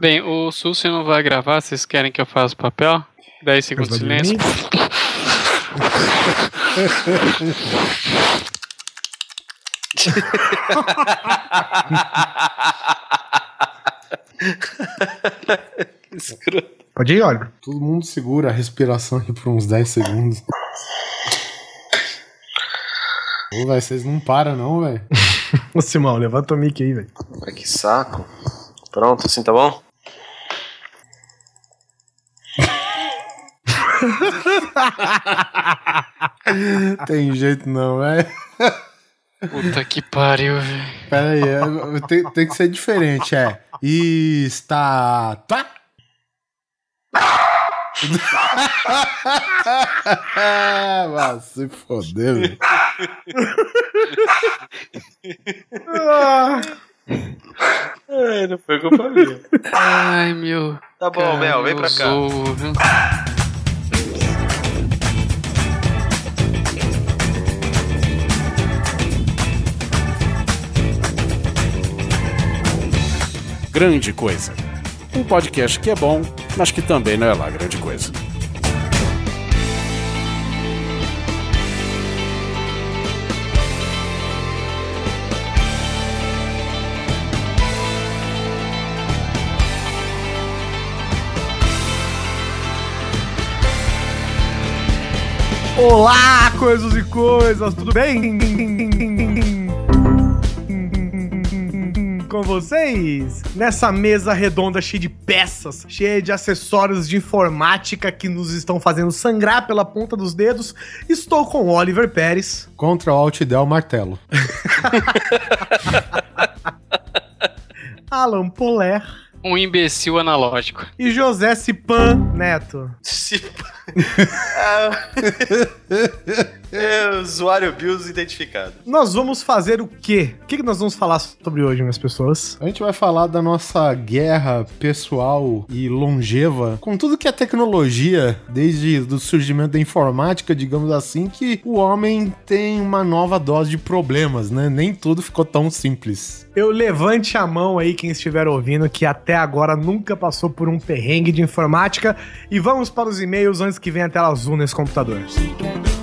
Bem, o Sulci não vai gravar, vocês querem que eu faça o papel? 10 segundos de silêncio. Escroto. Pode ir, Oliver. Todo mundo segura a respiração aqui por uns 10 segundos. Ô, velho, vocês não param não, velho. Ô, Simão, levanta o mic aí, velho. Ai, que saco. Pronto, assim tá bom? Tem jeito não, velho. Puta que pariu, velho. Pera aí, é, tem, tem que ser diferente, é. Está... Tá? Vai se foder, velho. É, não foi culpa minha. Ai, meu. Tá bom, Mel, vem pra cá. Carlos, Grande Coisa. Um podcast que é bom, mas que também não é lá grande coisa. Olá, coisas e coisas, tudo bem? Com vocês? Nessa mesa redonda cheia de peças, cheia de acessórios de informática que nos estão fazendo sangrar pela ponta dos dedos, estou com Oliver Pérez. Contra o Alt Del Martelo. Alan Poler Um imbecil analógico. e José Cipan Neto. Se... É, usuário Bills identificado. Nós vamos fazer o quê? O que que nós vamos falar sobre hoje, minhas pessoas? A gente vai falar da nossa guerra pessoal e longeva com tudo que é tecnologia, desde o surgimento da informática, digamos assim, que o homem tem uma nova dose de problemas, né? Nem tudo ficou tão simples. Eu levante a mão aí quem estiver ouvindo que até agora nunca passou por um perrengue de informática e vamos para os e-mails antes que venha a tela azul nesse computador. E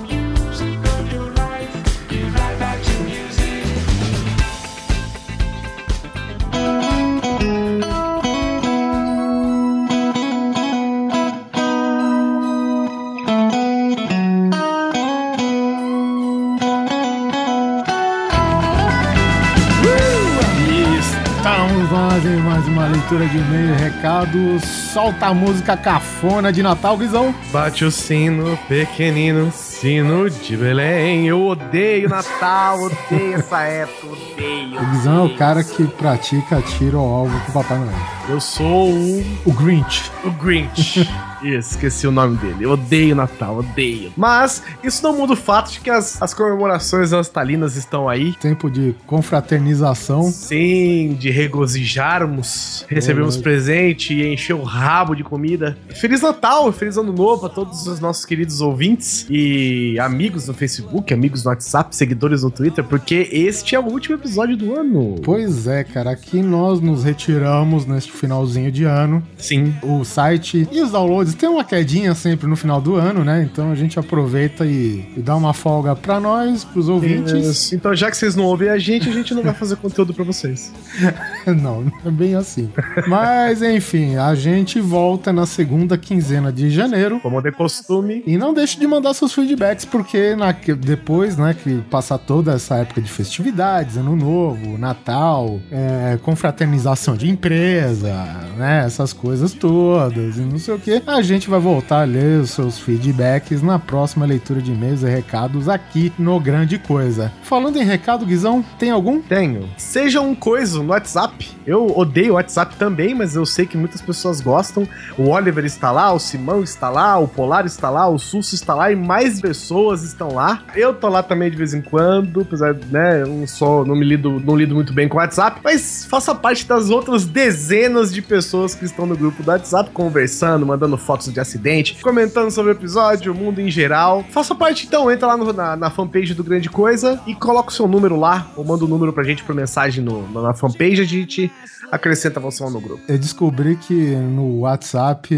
mais uma leitura de e-mail recados. Solta a música cafona de Natal, Guizão. Bate o sino, pequenino, sino de Belém. Eu odeio Natal, odeio essa época, odeio. O Guizão é o cara que pratica tiro ao alvo com o Papai Noel. Eu sou o, O Grinch. o Grinch. Isso, esqueci o nome dele. Eu odeio Natal, odeio. Mas isso não muda o fato de que as, as comemorações nastalinas estão aí. Tempo de confraternização. Sim, de regozijarmos, recebermos Verdade. presente e encher o rabo de comida. Feliz Natal, feliz Ano Novo a todos os nossos queridos ouvintes e amigos no Facebook, amigos no WhatsApp, seguidores no Twitter, porque este é o último episódio do ano. Pois é, cara, aqui nós nos retiramos neste finalzinho de ano. Sim. O site e os downloads tem uma quedinha sempre no final do ano, né? Então a gente aproveita e, e dá uma folga pra nós, pros ouvintes. Isso. Então, já que vocês não ouvem a gente, a gente não vai fazer conteúdo pra vocês. Não, não é bem assim. Mas enfim, a gente volta na segunda quinzena de janeiro. Como de costume. E não deixe de mandar seus feedbacks, porque na- depois, né, que passar toda essa época de festividades, ano novo, Natal, é, confraternização de empresa, né, essas coisas todas e não sei o que, a gente vai voltar a ler os seus feedbacks na próxima leitura de e-mails e recados aqui no Grande Coisa. Falando em recado, Guizão, tem algum? Tenho. Seja um coisa no WhatsApp. Eu odeio o WhatsApp também, mas eu sei que muitas pessoas gostam. O Oliver está lá, o Simão está lá, o Polar está lá, o Sulso está lá e mais pessoas estão lá. Eu tô lá também de vez em quando, apesar, né, eu não sou, não me lido, não lido muito bem com o WhatsApp, mas faça parte das outras dezenas de pessoas que estão no grupo do WhatsApp conversando, mandando fotos de acidente, comentando sobre o episódio, o mundo em geral. Faça parte então, entra lá no- na, na fanpage do Grande Coisa e coloca o seu número lá, ou manda o número pra gente por mensagem no, na fanpage, a gente acrescenta você lá no grupo. Eu descobri que no WhatsApp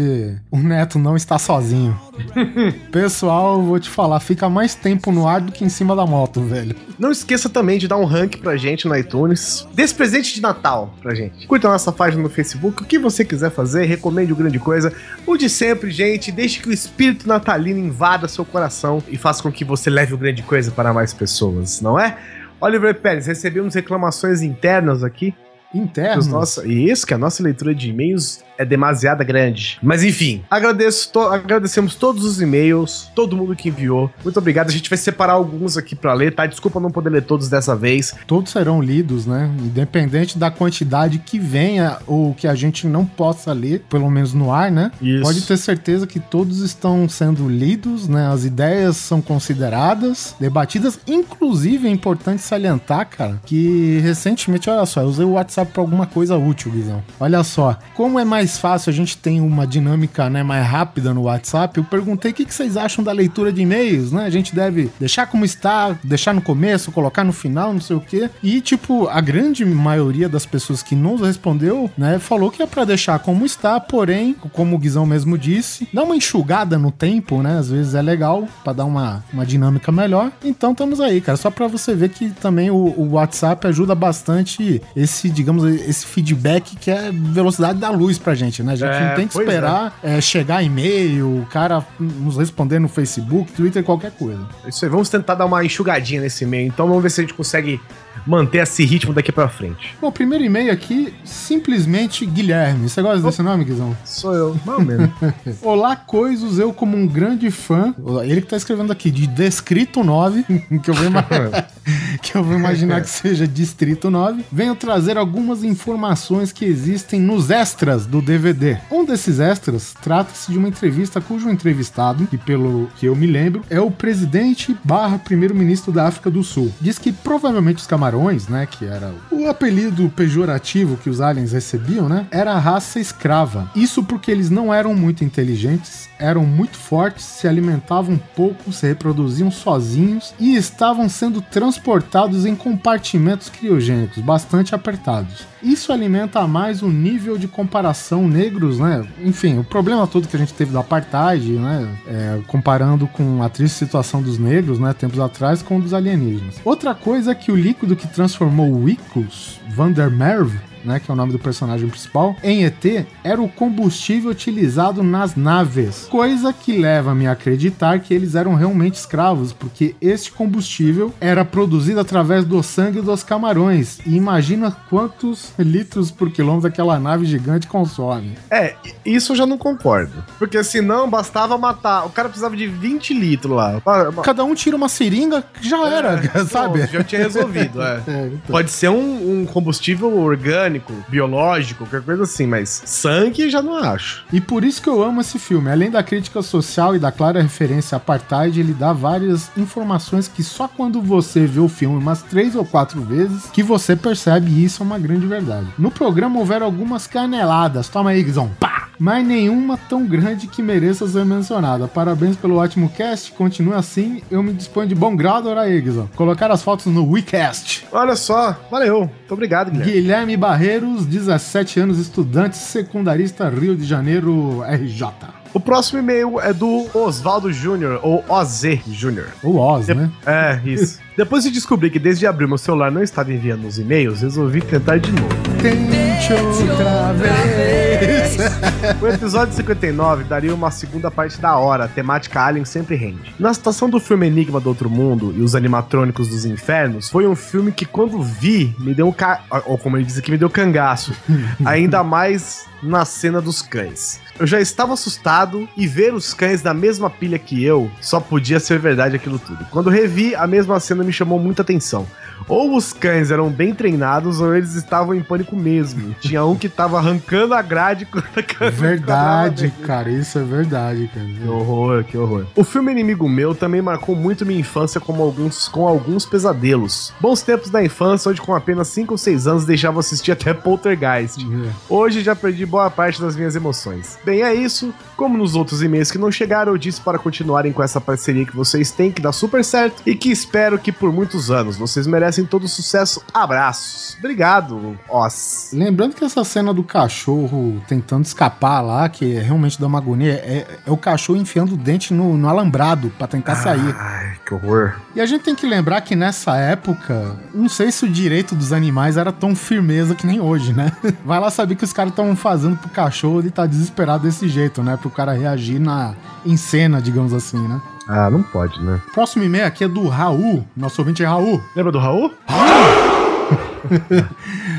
o Neto não está sozinho. Pessoal, vou te falar, fica mais tempo no ar do que em cima da moto, velho. Não esqueça também de dar um rank pra gente no iTunes. Desse presente de Natal pra gente. Curta a nossa página no Facebook. O que você quiser fazer, recomende o grande coisa. O de sempre, gente. Deixe que o espírito natalino invada seu coração e faça com que você leve o grande coisa para mais pessoas, não é? Oliver Pérez, recebemos reclamações internas aqui. Interno. Os nossa, e isso que a nossa leitura de e-mails é demasiada grande. Mas enfim, agradeço to- agradecemos todos os e-mails, todo mundo que enviou. Muito obrigado. A gente vai separar alguns aqui pra ler, tá? Desculpa não poder ler todos dessa vez. Todos serão lidos, né? Independente da quantidade que venha ou que a gente não possa ler, pelo menos no ar, né? Isso. Pode ter certeza que todos estão sendo lidos, né? As ideias são consideradas, debatidas. Inclusive, é importante salientar, cara, que recentemente, olha só, eu usei o WhatsApp pra alguma coisa útil, Guizão. Olha só, como é mais fácil, a gente tem uma dinâmica né, mais rápida no WhatsApp. Eu perguntei o que, que vocês acham da leitura de e-mails, né? A gente deve deixar como está, deixar no começo, colocar no final, não sei o quê. E, tipo, a grande maioria das pessoas que nos respondeu, né, falou que é pra deixar como está, porém, como o Guizão mesmo disse, dá uma enxugada no tempo, né? Às vezes é legal pra dar uma, uma dinâmica melhor. Então estamos aí, cara. Só pra você ver que também o, o WhatsApp ajuda bastante esse, digamos, esse feedback que é velocidade da luz pra gente, né? A gente É, não tem que pois esperar é, chegar e-mail, o cara nos responder no Facebook, Twitter, qualquer coisa. Isso aí, vamos tentar dar uma enxugadinha nesse e-mail. Então vamos ver se a gente consegue manter esse ritmo daqui pra frente. Bom, o primeiro e-mail aqui, simplesmente Guilherme. Você gosta desse nome, Guizão? Sou eu, ou menos. Olá, coisos, eu como um grande fã, ele que tá escrevendo aqui, de Descrito 9, que eu vou, ima- que eu vou imaginar que seja Distrito 9, venho trazer algumas informações que existem nos extras do DVD. Um desses extras trata-se de uma entrevista cujo entrevistado, que pelo que eu me lembro, é o presidente barra primeiro-ministro da África do Sul. Diz que provavelmente os camarões, né, que era o apelido pejorativo que os aliens recebiam, né, era a raça escrava. Isso porque eles não eram muito inteligentes, eram muito fortes, se alimentavam pouco, se reproduziam sozinhos e estavam sendo transportados em compartimentos criogênicos bastante apertados. Isso alimenta mais o nível de comparação negros, né? Enfim, o problema todo que a gente teve do apartheid, né? É, comparando com a triste situação dos negros, né? Tempos atrás, com o dos alienígenas. Outra coisa é que o líquido que transformou o Icus, Vandermeer, né, que é o nome do personagem principal, em ET, era o combustível utilizado nas naves. Coisa que leva-me a acreditar que eles eram realmente escravos, porque este combustível era produzido através do sangue dos camarões. E imagina quantos litros por quilômetro aquela nave gigante consome. É, isso eu já não concordo. Porque senão bastava matar. O cara precisava de 20 litros lá. Cada um tira uma seringa, já era, sabe? Pronto, já tinha resolvido, é. É, então. Pode ser um, um combustível orgânico, biológico, qualquer coisa assim, mas sangue já não acho. E por isso que eu amo esse filme. Além da crítica social e da clara referência à apartheid, ele dá várias informações que só quando você vê o filme umas três ou quatro vezes que você percebe e isso é uma grande verdade. No programa houveram algumas caneladas. Toma aí, Guizão. Pá! Mas nenhuma tão grande que mereça ser mencionada. Parabéns pelo ótimo cast. Continue assim. Eu me disponho de bom grado, ora Guizão. Colocar as fotos no WeCast. Olha só, valeu. Muito obrigado, Guilherme. Guilherme Barreiros, 17 anos, estudante secundarista Rio de Janeiro, RJ. O próximo e-mail é do Oswaldo Júnior, ou OZ Júnior. O Oz, né? É, isso. Depois de descobrir que desde abril meu celular não estava enviando os e-mails, resolvi tentar de novo. Tente outra vez. O episódio 59 daria uma segunda parte da hora, a temática Alien sempre rende. Na situação do filme Enigma do Outro Mundo e os animatrônicos dos infernos, foi um filme que quando vi, me deu um ca... ou como ele diz aqui, me deu cangaço. Ainda mais na cena dos cães. Eu já estava assustado e ver os cães da mesma pilha que eu só podia ser verdade aquilo tudo. Quando revi, a mesma cena me chamou muita atenção. Ou os cães eram bem treinados ou eles estavam em pânico mesmo. Tinha um que tava arrancando a grade quando a câmera Verdade, cara. Isso é verdade, que cara. horror, que horror. O filme Inimigo Meu também marcou muito minha infância com alguns, com alguns pesadelos. Bons tempos da infância, onde com apenas 5 ou 6 anos deixava assistir até Poltergeist. Hoje já perdi boa parte das minhas emoções. Bem, é isso. Como nos outros e-mails que não chegaram, eu disse para continuarem com essa parceria que vocês têm, que dá super certo e que espero que por muitos anos. Vocês merecem todo o sucesso. Abraços. Obrigado, Os. Lembrando que essa cena do cachorro tentando escapar lá, que realmente dá uma agonia, é, é o cachorro enfiando o dente no, no alambrado pra tentar sair. Ai, que horror. E a gente tem que lembrar que nessa época, não sei se o direito dos animais era tão firmeza que nem hoje, né? Vai lá saber que os caras estavam fazendo pro cachorro ele tá desesperado desse jeito, né? Pro cara reagir na, em cena, digamos assim, né? Ah, não pode, né? Próximo e-mail aqui é do Raul. Nosso ouvinte é Raul. Lembra do Raul?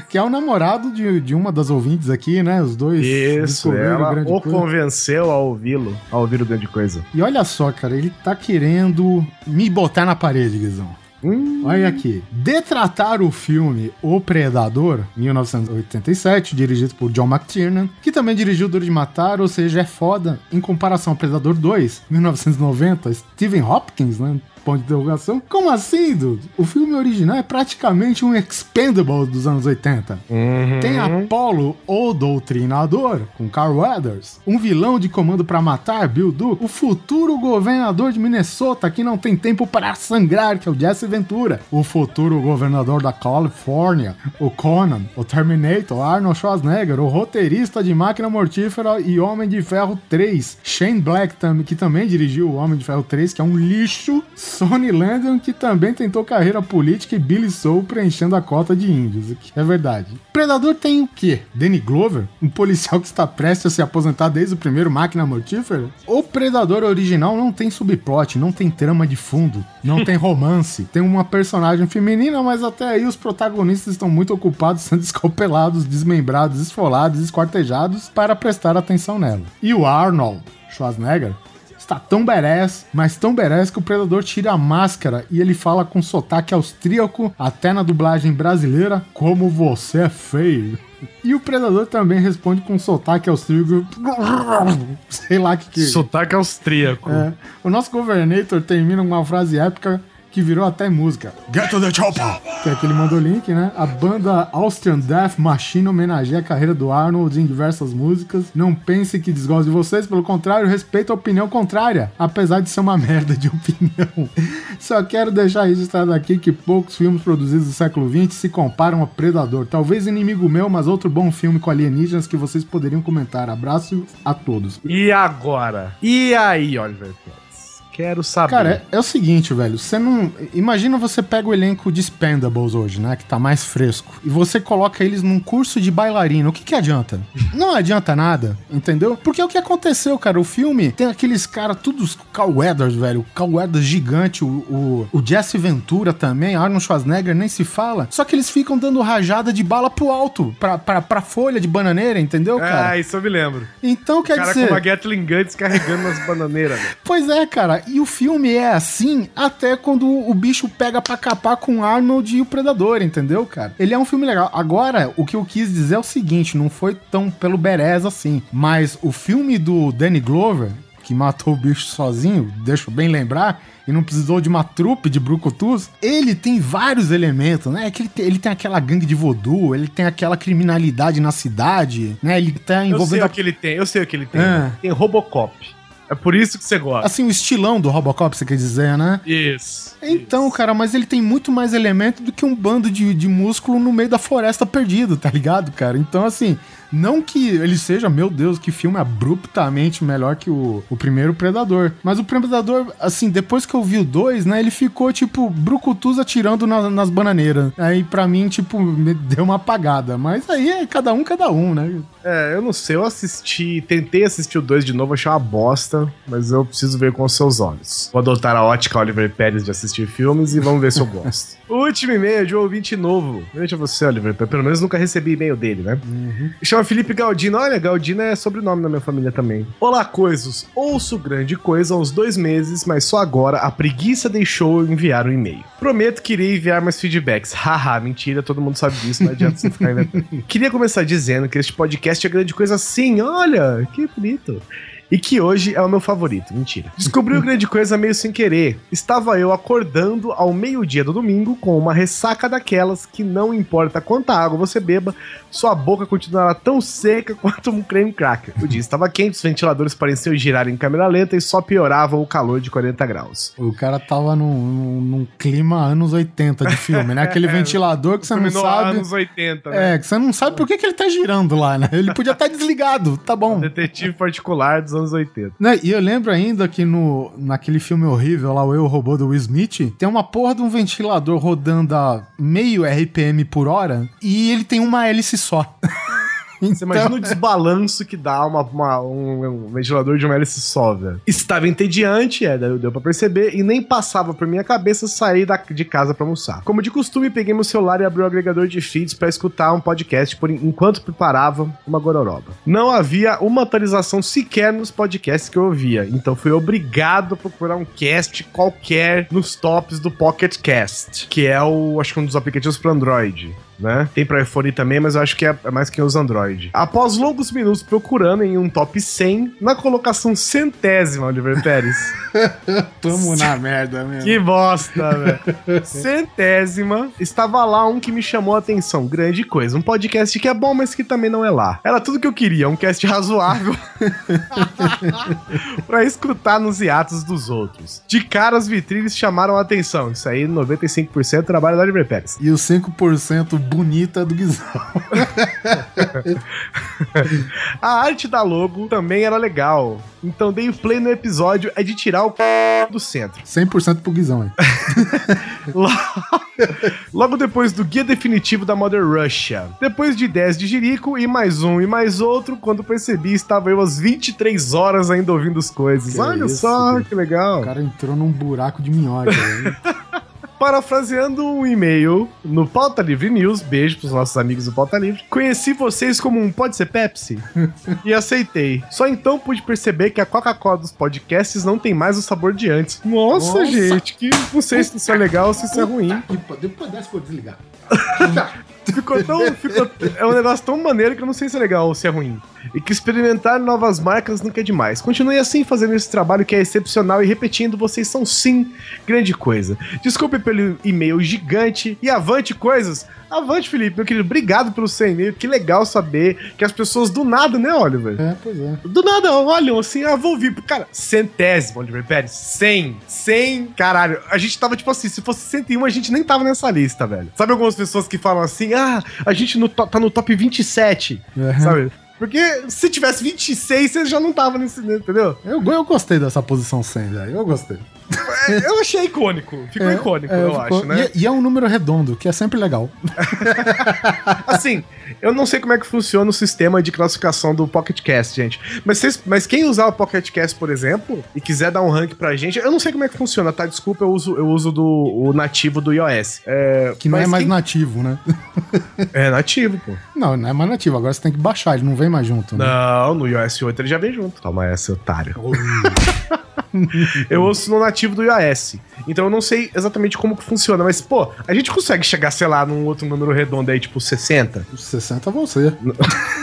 que é o namorado de, de uma das ouvintes aqui, né? Os dois Isso, ela grande o coisa. convenceu a ouvi-lo, a ouvir o grande coisa. E olha só, cara, ele tá querendo me botar na parede, Guizão. Hum, Olha aqui. Detratar o filme O Predador, 1987, dirigido por John McTiernan, que também dirigiu Duro de Matar, ou seja, é foda em comparação ao Predador 2, 1990, Stephen Hopkins, né? Ponto de interrogação. Como assim, dude? O filme original é praticamente um Expendable dos anos 80. uhum. Tem Apollo, o Doutrinador, com Carl Weathers. Um vilão de comando pra matar, Bill Duke. O futuro governador de Minnesota, que não tem tempo para sangrar, que é o Jesse Ventura. O futuro governador da Califórnia, o Conan. O Terminator, Arnold Schwarzenegger. O roteirista de Máquina Mortífera e Homem de Ferro 3. Shane Black, que também dirigiu o Homem de Ferro 3, que é um lixo. Sonny Landon, que também tentou carreira política. E Billy Soul preenchendo a cota de índios, o que é verdade. Predador tem o quê? Danny Glover? Um policial que está prestes a se aposentar desde o primeiro Máquina Mortífera? O Predador original não tem subplot, não tem trama de fundo, não tem romance. Tem uma personagem feminina, mas até aí os protagonistas estão muito ocupados sendo escalpelados, desmembrados, esfolados, esquartejados para prestar atenção nela. E o Arnold Schwarzenegger está tão badass, mas tão badass que o Predador tira a máscara e ele fala com sotaque austríaco, até na dublagem brasileira, como você é feio. E o Predador também responde com sotaque austríaco, sei lá que que... Sotaque austríaco. É. O nosso Governator termina com uma frase épica que virou até música. Get to the chopper! Que é aquele mandou link, né? A banda Austrian Death Machine homenageia a carreira do Arnold em diversas músicas. Não pense que desgosto de vocês, pelo contrário, respeito a opinião contrária, apesar de ser uma merda de opinião. Só quero deixar registrado aqui que poucos filmes produzidos do século XX se comparam a Predador. Talvez inimigo meu, mas outro bom filme com alienígenas que vocês poderiam comentar. Abraço a todos. E agora? E aí, Oliver Pérez? Quero saber. Cara, é, é o seguinte, velho. Você não. Imagina você pega o elenco de Spendables hoje, né? Que tá mais fresco. E você coloca eles num curso de bailarina. O que que adianta? Não adianta nada, entendeu? Porque é o que aconteceu, cara. O filme tem aqueles caras, todos Carl Weathers, velho. O Carl Weathers gigante, o, o, o Jesse Ventura também, Arnold Schwarzenegger, nem se fala. Só que eles ficam dando rajada de bala pro alto, pra, pra, pra folha de bananeira, entendeu, cara? Ah, isso eu me lembro. Então O quer cara dizer. com uma Gatling Gun descarregando nas bananeiras, velho. Pois é, cara. E o filme é assim até quando o bicho pega pra capar com o Arnold e o Predador, entendeu, cara? Ele é um filme legal. Agora, o que eu quis dizer é o seguinte: não foi tão pelo Berez assim. Mas o filme do Danny Glover, que matou o bicho sozinho, deixa eu bem lembrar. E não precisou de uma trupe de brucutus. Ele tem vários elementos, né? É que ele tem, ele tem aquela gangue de voodoo, ele tem aquela criminalidade na cidade, né? Ele tá Eu sei envolvendo o que ele tem, eu sei o que ele tem. Ah. Tem Robocop. É por isso que você gosta. assim o estilão do Robocop, você quer dizer, né? Isso. Então, cara, mas ele tem muito mais elemento do que um bando de, de músculo no meio da floresta perdido, tá ligado, cara? Então, assim, não que ele seja, meu Deus, que filme abruptamente melhor que o, o primeiro Predador. Mas o Predador, assim, depois que eu vi o 2, né, ele ficou, tipo, brucutus atirando na- nas bananeiras. Aí, pra mim, tipo, me deu uma apagada. Mas aí é cada um, cada um, né? É, eu não sei, eu assisti, tentei assistir o 2 de novo, achei uma bosta, mas eu preciso ver com os seus olhos. Vou adotar a ótica Oliver Pérez de assistir filmes e vamos ver se eu gosto. o último e-mail de um ouvinte novo. Veja você, Oliver pelo menos nunca recebi e-mail dele, né? Chama Felipe Galdino. Olha, Galdino é sobrenome da minha família também. Olá, coisos. Ouço grande coisa há uns dois meses, mas só agora a preguiça deixou eu enviar um e-mail. Prometo que irei enviar mais feedbacks. Haha, mentira, todo mundo sabe disso, não adianta você ficar inventando. Queria começar dizendo que este podcast é grande coisa sim, olha, que bonito. E que hoje é o meu favorito. Mentira. Descobri o grande coisa meio sem querer. Estava eu acordando ao meio-dia do domingo com uma ressaca daquelas que não importa quanta água você beba, sua boca continuará tão seca quanto um creme cracker. O dia estava quente, os ventiladores pareciam girar em câmera lenta e só pioravam o calor de 40 graus. O cara tava num, num, num clima anos 80 de filme, né? Aquele ventilador que você não sabe. anos 80, né? É, que você não sabe por que, que ele tá girando lá, né? Ele podia estar desligado, tá bom. Detetive particular dos anos 80. Né, E eu lembro ainda que no, naquele filme horrível lá, o Eu Robô do Will Smith, tem uma porra de um ventilador rodando a meio RPM por hora e ele tem uma hélice só. Você imagina o desbalanço que dá uma, uma- um, um ventilador de uma hélice só, velho. Estava entediante, é, deu, pra perceber, e nem passava por minha cabeça sair da- de casa pra almoçar. Como de costume, peguei meu celular e abri o agregador de feeds pra escutar um podcast por, enquanto preparava uma gororoba. Não havia uma atualização sequer nos podcasts que eu ouvia, então fui obrigado a procurar um cast qualquer nos tops do Pocket Cast, que é o, acho que um dos aplicativos para Android né? Tem pra iPhone também, mas eu acho que é é mais que os Android. Após longos minutos procurando em um top 100, na colocação centésima, Oliver Pérez. Tamo na merda mesmo. que bosta, velho. Centésima, estava lá um que me chamou a atenção. Grande coisa. Um podcast que é bom, mas que também não é lá. Era tudo que eu queria, um cast razoável. pra escutar nos hiatos dos outros. De cara, as vitrines chamaram a atenção. Isso aí, 95% trabalho da Oliver Pérez. E o 5% bonita do Guizão. A arte da logo também era legal. Então dei o play no episódio é de tirar o c... do centro. 100% pro Guizão aí. Lo- Logo depois do guia definitivo da Mother Russia. Depois de 10 de Jerico e mais um e mais outro, quando percebi estava eu às 23 horas ainda ouvindo as coisas. Que Olha isso, só, que legal. O cara entrou num buraco de minhoca. Parafraseando um e-mail no Pauta Livre News, beijo pros nossos amigos do Pauta Livre. Conheci vocês como um pode ser Pepsi? e aceitei. Só então pude perceber que a Coca-Cola dos podcasts não tem mais o sabor de antes. Nossa, Nossa. gente, que não sei se isso é legal ou se isso é ruim. Depois dessa vou desligar. Ficou tão. Ficou, é um negócio tão maneiro que eu não sei se é legal ou se é ruim. E que experimentar novas marcas nunca é demais. Continue assim fazendo esse trabalho que é excepcional e repetindo, vocês são sim grande coisa. Desculpe pelo e-mail gigante e avante coisas. Avante, Felipe, meu querido. Obrigado pelo seu e-mail. Que legal saber que as pessoas do nada, né, Oliver? É, pois é. Do nada olham assim, ah, vou ouvir. Cara, centésimo, Oliver Pérez. 100. 100. Caralho, a gente tava tipo assim, se fosse 101, a gente nem tava nessa lista, velho. Sabe algumas pessoas que falam assim, ah, a gente no tá no top 27, Uhum. sabe? Porque se tivesse 26, você já não tava nesse, entendeu? Eu, eu gostei dessa posição 100, velho. Eu gostei. É, Eu achei icônico. Ficou É, icônico, é, eu ficou- acho, né? E, e é um número redondo, que é sempre legal. Assim, eu não sei como é que funciona o sistema de classificação do Pocket Cast, gente. Mas, vocês, mas quem usar o Pocket Cast, por exemplo, e quiser dar um rank pra gente, eu não sei como é que funciona, tá? Desculpa, eu uso, eu uso do o nativo do iOS. É, Que não é mais quem- nativo, né? É nativo, pô. Não, não é mais nativo. Agora você tem que baixar, ele não vem mais junto. Né? Não, no iOS 8 ele já vem junto. Toma essa, otário. eu ouço no nativo do iOS. Então eu não sei exatamente como que funciona, mas, pô, a gente consegue chegar, sei lá, num outro número redondo aí, tipo 60? Os 60 vão ser.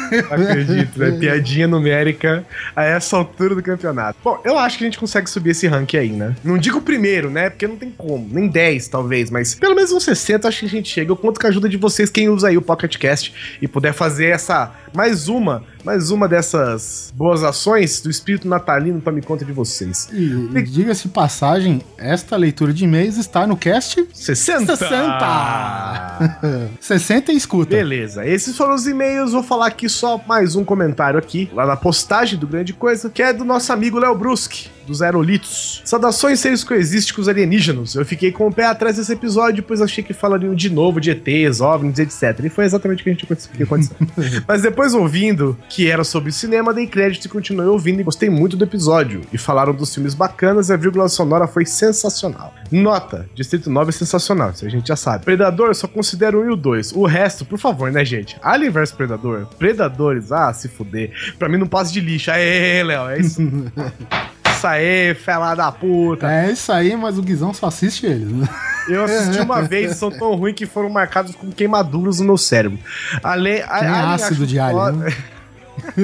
Acredito, né? Piadinha numérica a essa altura do campeonato. Bom, eu acho que a gente consegue subir esse ranking aí, né? Não digo primeiro, né? Porque não tem como. Nem 10, talvez, mas pelo menos uns 60 acho que a gente chega. Eu conto com a ajuda de vocês, quem usa aí o Pocket Cast e puder fazer essa mais uma, mais uma dessas boas ações do espírito natalino pra me conta de vocês. E, e diga-se passagem, esta leitura de e-mails está no cast 60! 60! 60 e escuta. Beleza, esses foram os e-mails. Vou falar aqui só mais um comentário aqui, lá na postagem do Grande Coisa, que é do nosso amigo Léo Bruschi, dos Aerolitos. Saudações, seres coexísticos alienígenos. Eu fiquei com o pé atrás desse episódio, pois achei que falariam de novo de ETs, OVNIs, etc. E foi exatamente o que a gente que aconteceu. Mas depois, ouvindo que era sobre cinema, dei crédito e continuei ouvindo e gostei muito do episódio. E falaram dos filmes bacanas e a vírgula sonora foi sensacional. Nota: Distrito 9 é sensacional, isso a gente já sabe. Predador, só considero o 1 e o 2. O resto, por favor, né, gente? Alien vs Predador, Predadores, ah, se fuder. Pra mim não passa de lixo. Aê, Léo, é isso. Isso aí, fela da puta. É isso aí, mas o Guizão só assiste eles, né? Eu assisti uma vez e são tão ruins que foram marcados com queimaduras no meu cérebro. Ale, a, nem Alien ácido de alien, né?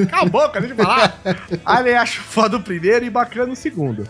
Acabou, cadê de falar? Alien acho foda o primeiro e bacana o segundo.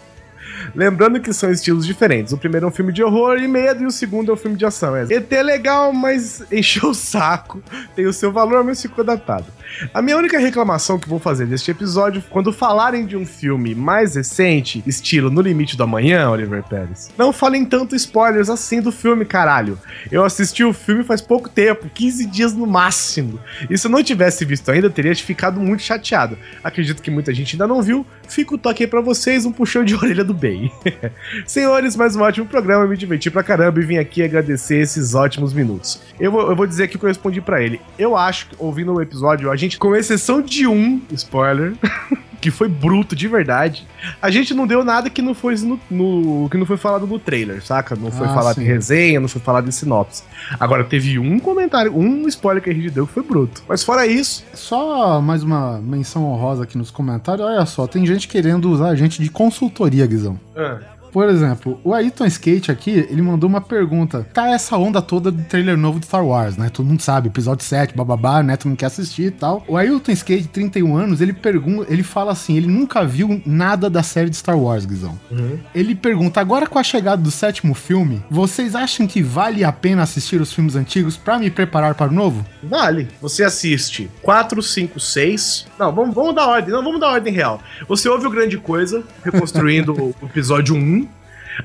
Lembrando que são estilos diferentes. O primeiro é um filme de horror e medo, e o segundo é um filme de ação. É. ET é legal, mas encheu o saco. Tem o seu valor, mas ficou datado. A minha única reclamação que vou fazer neste episódio, quando falarem de um filme mais recente, estilo No Limite do Amanhã, Oliver Pérez, não falem tanto spoilers assim do filme, caralho. Eu assisti o filme faz pouco tempo, 15 dias no máximo. E se eu não tivesse visto ainda, eu teria ficado muito chateado. Acredito que muita gente ainda não viu. Fica o toque aí pra vocês, um puxão de orelha do bem. Senhores, mais um ótimo programa, me diverti pra caramba e vim aqui agradecer esses ótimos minutos. Eu vou, eu vou dizer aqui que eu respondi para ele. Eu acho, ouvindo o episódio, a gente, com exceção de um spoiler, que foi bruto de verdade, a gente não deu nada que não foi, no, no que não foi falado no trailer, saca? Não foi Ah, falado sim. em resenha, não foi falado em sinopse. Agora, teve um comentário, um spoiler que a gente deu que foi bruto. Mas fora isso, Só mais uma menção honrosa aqui nos comentários. Olha só, tem gente querendo usar a gente de consultoria, Guizão. Por exemplo, o Ayrton Skate aqui, ele mandou uma pergunta. Tá essa onda toda do trailer novo de Star Wars, né? Todo mundo sabe, episódio 7, bababá, o Neto não quer assistir e tal. O Ayrton Skate, 31 anos, ele pergunta, ele fala assim, ele nunca viu nada da série de Star Wars, Guizão. Ele pergunta, agora com a chegada do sétimo filme, vocês acham que vale a pena assistir os filmes antigos pra me preparar para o novo? Vale. Você assiste 4, 5, 6. Não, vamos, vamos dar ordem. Não, vamos dar ordem real. Você ouve o Grande Coisa, reconstruindo o episódio 1.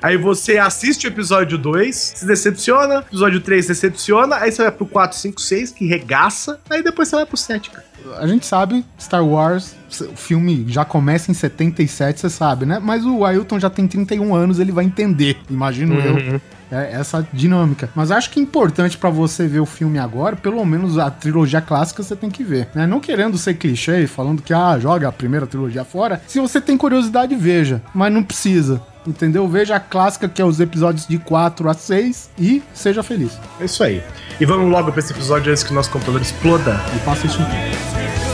Aí você assiste o episódio 2, se decepciona. Episódio 3 decepciona. Aí você vai pro 4, 5, 6, que regaça. Aí depois você vai pro 7, cara. A gente sabe, Star Wars, o filme já começa em 77, você sabe, né? Mas o Ailton já tem 31 anos, ele vai entender, imagino eu. É, essa dinâmica. Mas acho que é importante pra você ver o filme agora, pelo menos a trilogia clássica você tem que ver. Né? Não querendo ser clichê, falando que ah, joga a primeira trilogia fora. Se você tem curiosidade, veja. Mas não precisa. Entendeu? Veja a clássica, que é os episódios de 4 a 6 e seja feliz. É isso aí. E vamos logo pra esse episódio antes que o nosso computador exploda. E passa isso em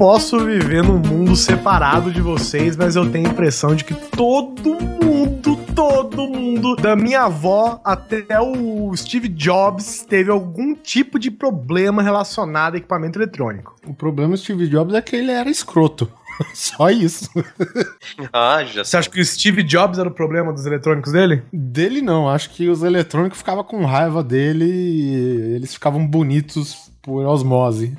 posso viver num mundo separado de vocês, mas eu tenho a impressão de que todo mundo, todo mundo, da minha avó até o Steve Jobs, teve algum tipo de problema relacionado a equipamento eletrônico. O problema do Steve Jobs é que ele era escroto. Só isso. Ah, já Você acha que o Steve Jobs era o problema dos eletrônicos dele? Dele não, acho que os eletrônicos ficavam com raiva dele e eles ficavam bonitos por osmose.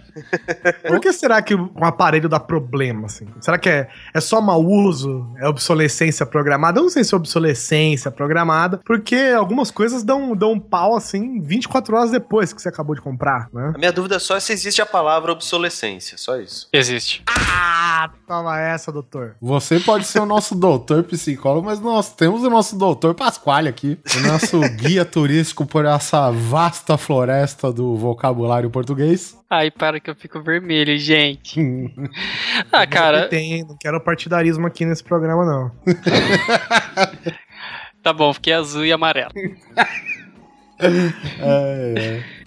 Por que será que um aparelho dá problema, assim? Será que é, é só mau uso? É obsolescência programada? Eu não sei se é obsolescência programada, porque algumas coisas dão, dão um pau, assim, 24 horas depois que você acabou de comprar, né? A minha dúvida é só se existe a palavra obsolescência, só isso. Existe. Ah, toma essa, doutor. Você pode ser o nosso doutor psicólogo, mas nós temos o nosso doutor Pasquale aqui, o nosso guia turístico por essa vasta floresta do vocabulário português. Ai, para que eu fico vermelho, gente. Ah, cara, Tem, não quero partidarismo aqui nesse programa, não. tá bom, fiquei azul e amarelo.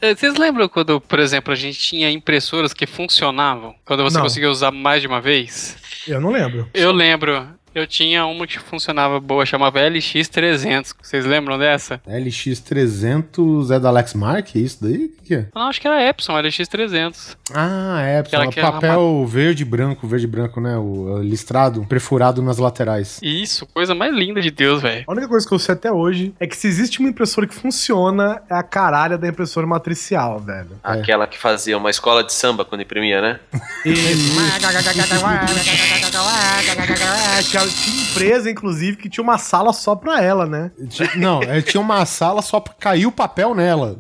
É, Vocês lembram quando, por exemplo, a gente tinha impressoras que funcionavam? Quando você Não. conseguia usar mais de uma vez? Eu não lembro. Eu lembro. Eu tinha uma que funcionava boa, chamava LX300. Vocês lembram dessa? LX300 é da Lexmark? É isso daí? O que, que é? Não, acho que era Epson, LX300. Ah, é, Aquela Epson, que era papel verde e branco, verde e branco, né? O listrado, perfurado nas laterais. Isso, coisa mais linda de Deus, velho. A única coisa que eu sei até hoje é que se existe uma impressora que funciona, é a caralha da impressora matricial, velho. Aquela que fazia uma escola de samba quando imprimia, né? Tinha tinha empresa, inclusive, que tinha uma sala só pra ela, né? Não, é, tinha uma sala só pra cair o papel nela.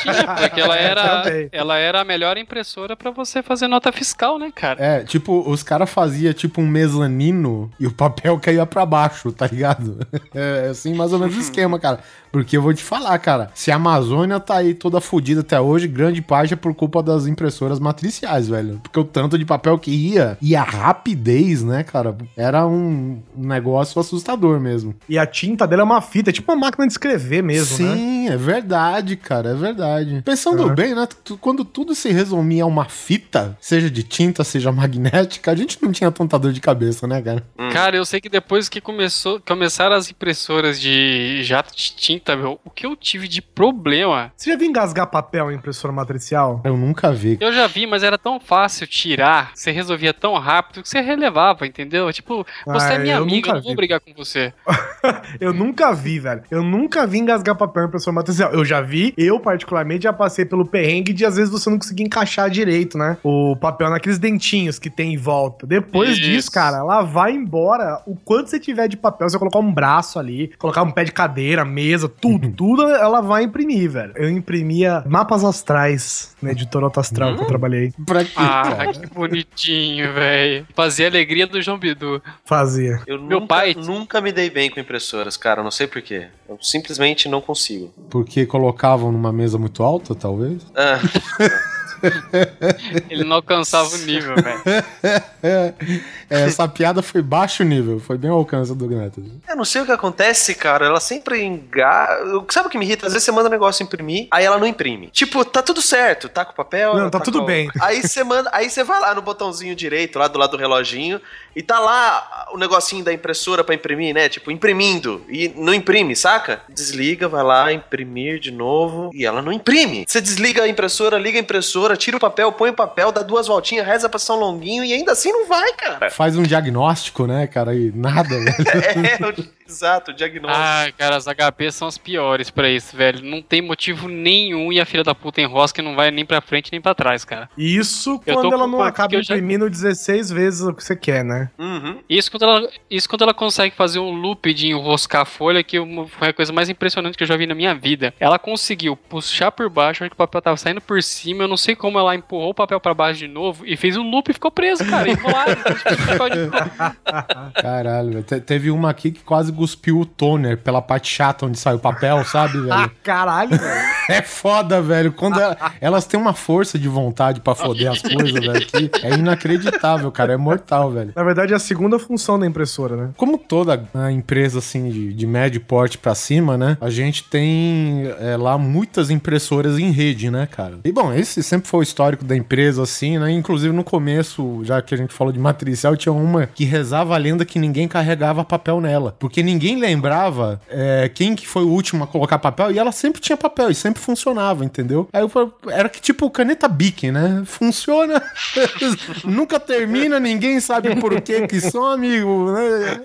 Tinha, porque ela era, Também. ela era a melhor impressora pra você fazer nota fiscal, né, cara? É, tipo, os caras faziam tipo um mezanino e o papel caía pra baixo, tá ligado? É assim, mais ou menos o esquema, cara. Porque eu vou te falar, cara, se a Amazônia tá aí toda fodida até hoje, grande parte é por culpa das impressoras matriciais, velho. Porque o tanto de papel que ia e a rapidez, né, cara, era um negócio assustador mesmo. E a tinta dela é uma fita, é tipo uma máquina de escrever mesmo, né? Sim, é verdade, cara, é verdade. Pensando É. bem, né? Quando tudo se resumia a uma fita, seja de tinta, seja magnética, a gente não tinha tanta dor de cabeça, né, cara? Cara, eu sei que depois que começou, começaram as impressoras de jato de tinta, meu, o que eu tive de problema. Você já viu engasgar papel em impressora matricial? Eu nunca vi. Eu já vi, mas era tão fácil tirar, você resolvia tão rápido que você relevava, entendeu? Tipo, você Ah, é minha eu amiga, eu não vou brigar com você. Eu nunca vi, velho. Eu nunca vi engasgar papel em impressora matricial. Eu já vi, eu particularmente já passei pelo perrengue de às vezes você não conseguir encaixar direito, né? O papel naqueles dentinhos que tem em volta. Depois Isso. disso, cara, ela vai embora. O quanto você tiver de papel, você colocar um braço ali, colocar um pé de cadeira, mesa, tudo, tudo ela vai imprimir, velho. Eu imprimia mapas astrais na editora Auto Astral que eu trabalhei. Pra quê, Ah, cara? que bonitinho, velho. Fazia a alegria do João Bidu. Fazia. Eu Meu nunca, pai- nunca me dei bem com impressoras, cara. Não sei porquê. Eu simplesmente não consigo. Porque colocavam numa mesa muito alta, talvez? Ah, Ele não alcançava o nível, velho. É, essa piada foi baixo nível, foi bem ao alcance do Neto. eu não sei o que acontece, cara. Ela sempre enga... Sabe o que me irrita? Às vezes você manda um negócio imprimir, aí ela não imprime. Tipo, tá tudo certo, tá com o papel. Não, tá tudo com- bem. Aí você manda, aí você vai lá no botãozinho direito, lá do lado do reloginho, e tá lá o negocinho da impressora pra imprimir, né? Tipo, imprimindo. E não imprime, saca? Desliga, vai lá, imprimir de novo. E ela não imprime. Você desliga a impressora, liga a impressora, tira o papel, põe o papel, dá duas voltinhas, reza pra São Longuinho e ainda assim não vai, cara. Faz um diagnóstico, né, cara? E nada, velho. É, o- exato, o diagnóstico. Ah, cara, as HP são as piores pra isso, velho. Não tem motivo nenhum e a filha da puta enrosca e não vai nem pra frente nem pra trás, cara. Isso quando ela não acaba eu já- imprimindo 16 vezes o que você quer, né? Uhum. Isso quando ela, isso quando ela consegue fazer um loop de enroscar a folha, que foi a coisa mais impressionante que eu já vi na minha vida. Ela conseguiu puxar por baixo, onde que o papel tava saindo por cima, eu não sei como ela empurrou o papel pra baixo de novo e fez um loop e ficou preso, cara, enrolado. De- Caralho, teve uma aqui que quase cuspiu o toner pela parte chata onde sai o papel, sabe, Ah, velho? caralho, velho. É foda, velho. Quando ela- elas têm uma força de vontade pra foder as coisas, velho, que é inacreditável, cara. É mortal, velho. Na verdade, é a segunda função da impressora, né? Como toda né, empresa assim de, de médio porte pra cima, né? A gente tem é, lá muitas impressoras em rede, né, cara? E bom, esse sempre foi o histórico da empresa, assim, né? Inclusive no começo, já que a gente falou de matricial, tinha uma que rezava a lenda que ninguém carregava papel nela. Porque ninguém lembrava é, quem que foi o último a colocar papel e ela sempre tinha papel e sempre funcionava, entendeu? Aí eu era que tipo caneta Bic, né? Funciona, nunca termina, ninguém sabe por que que some, né?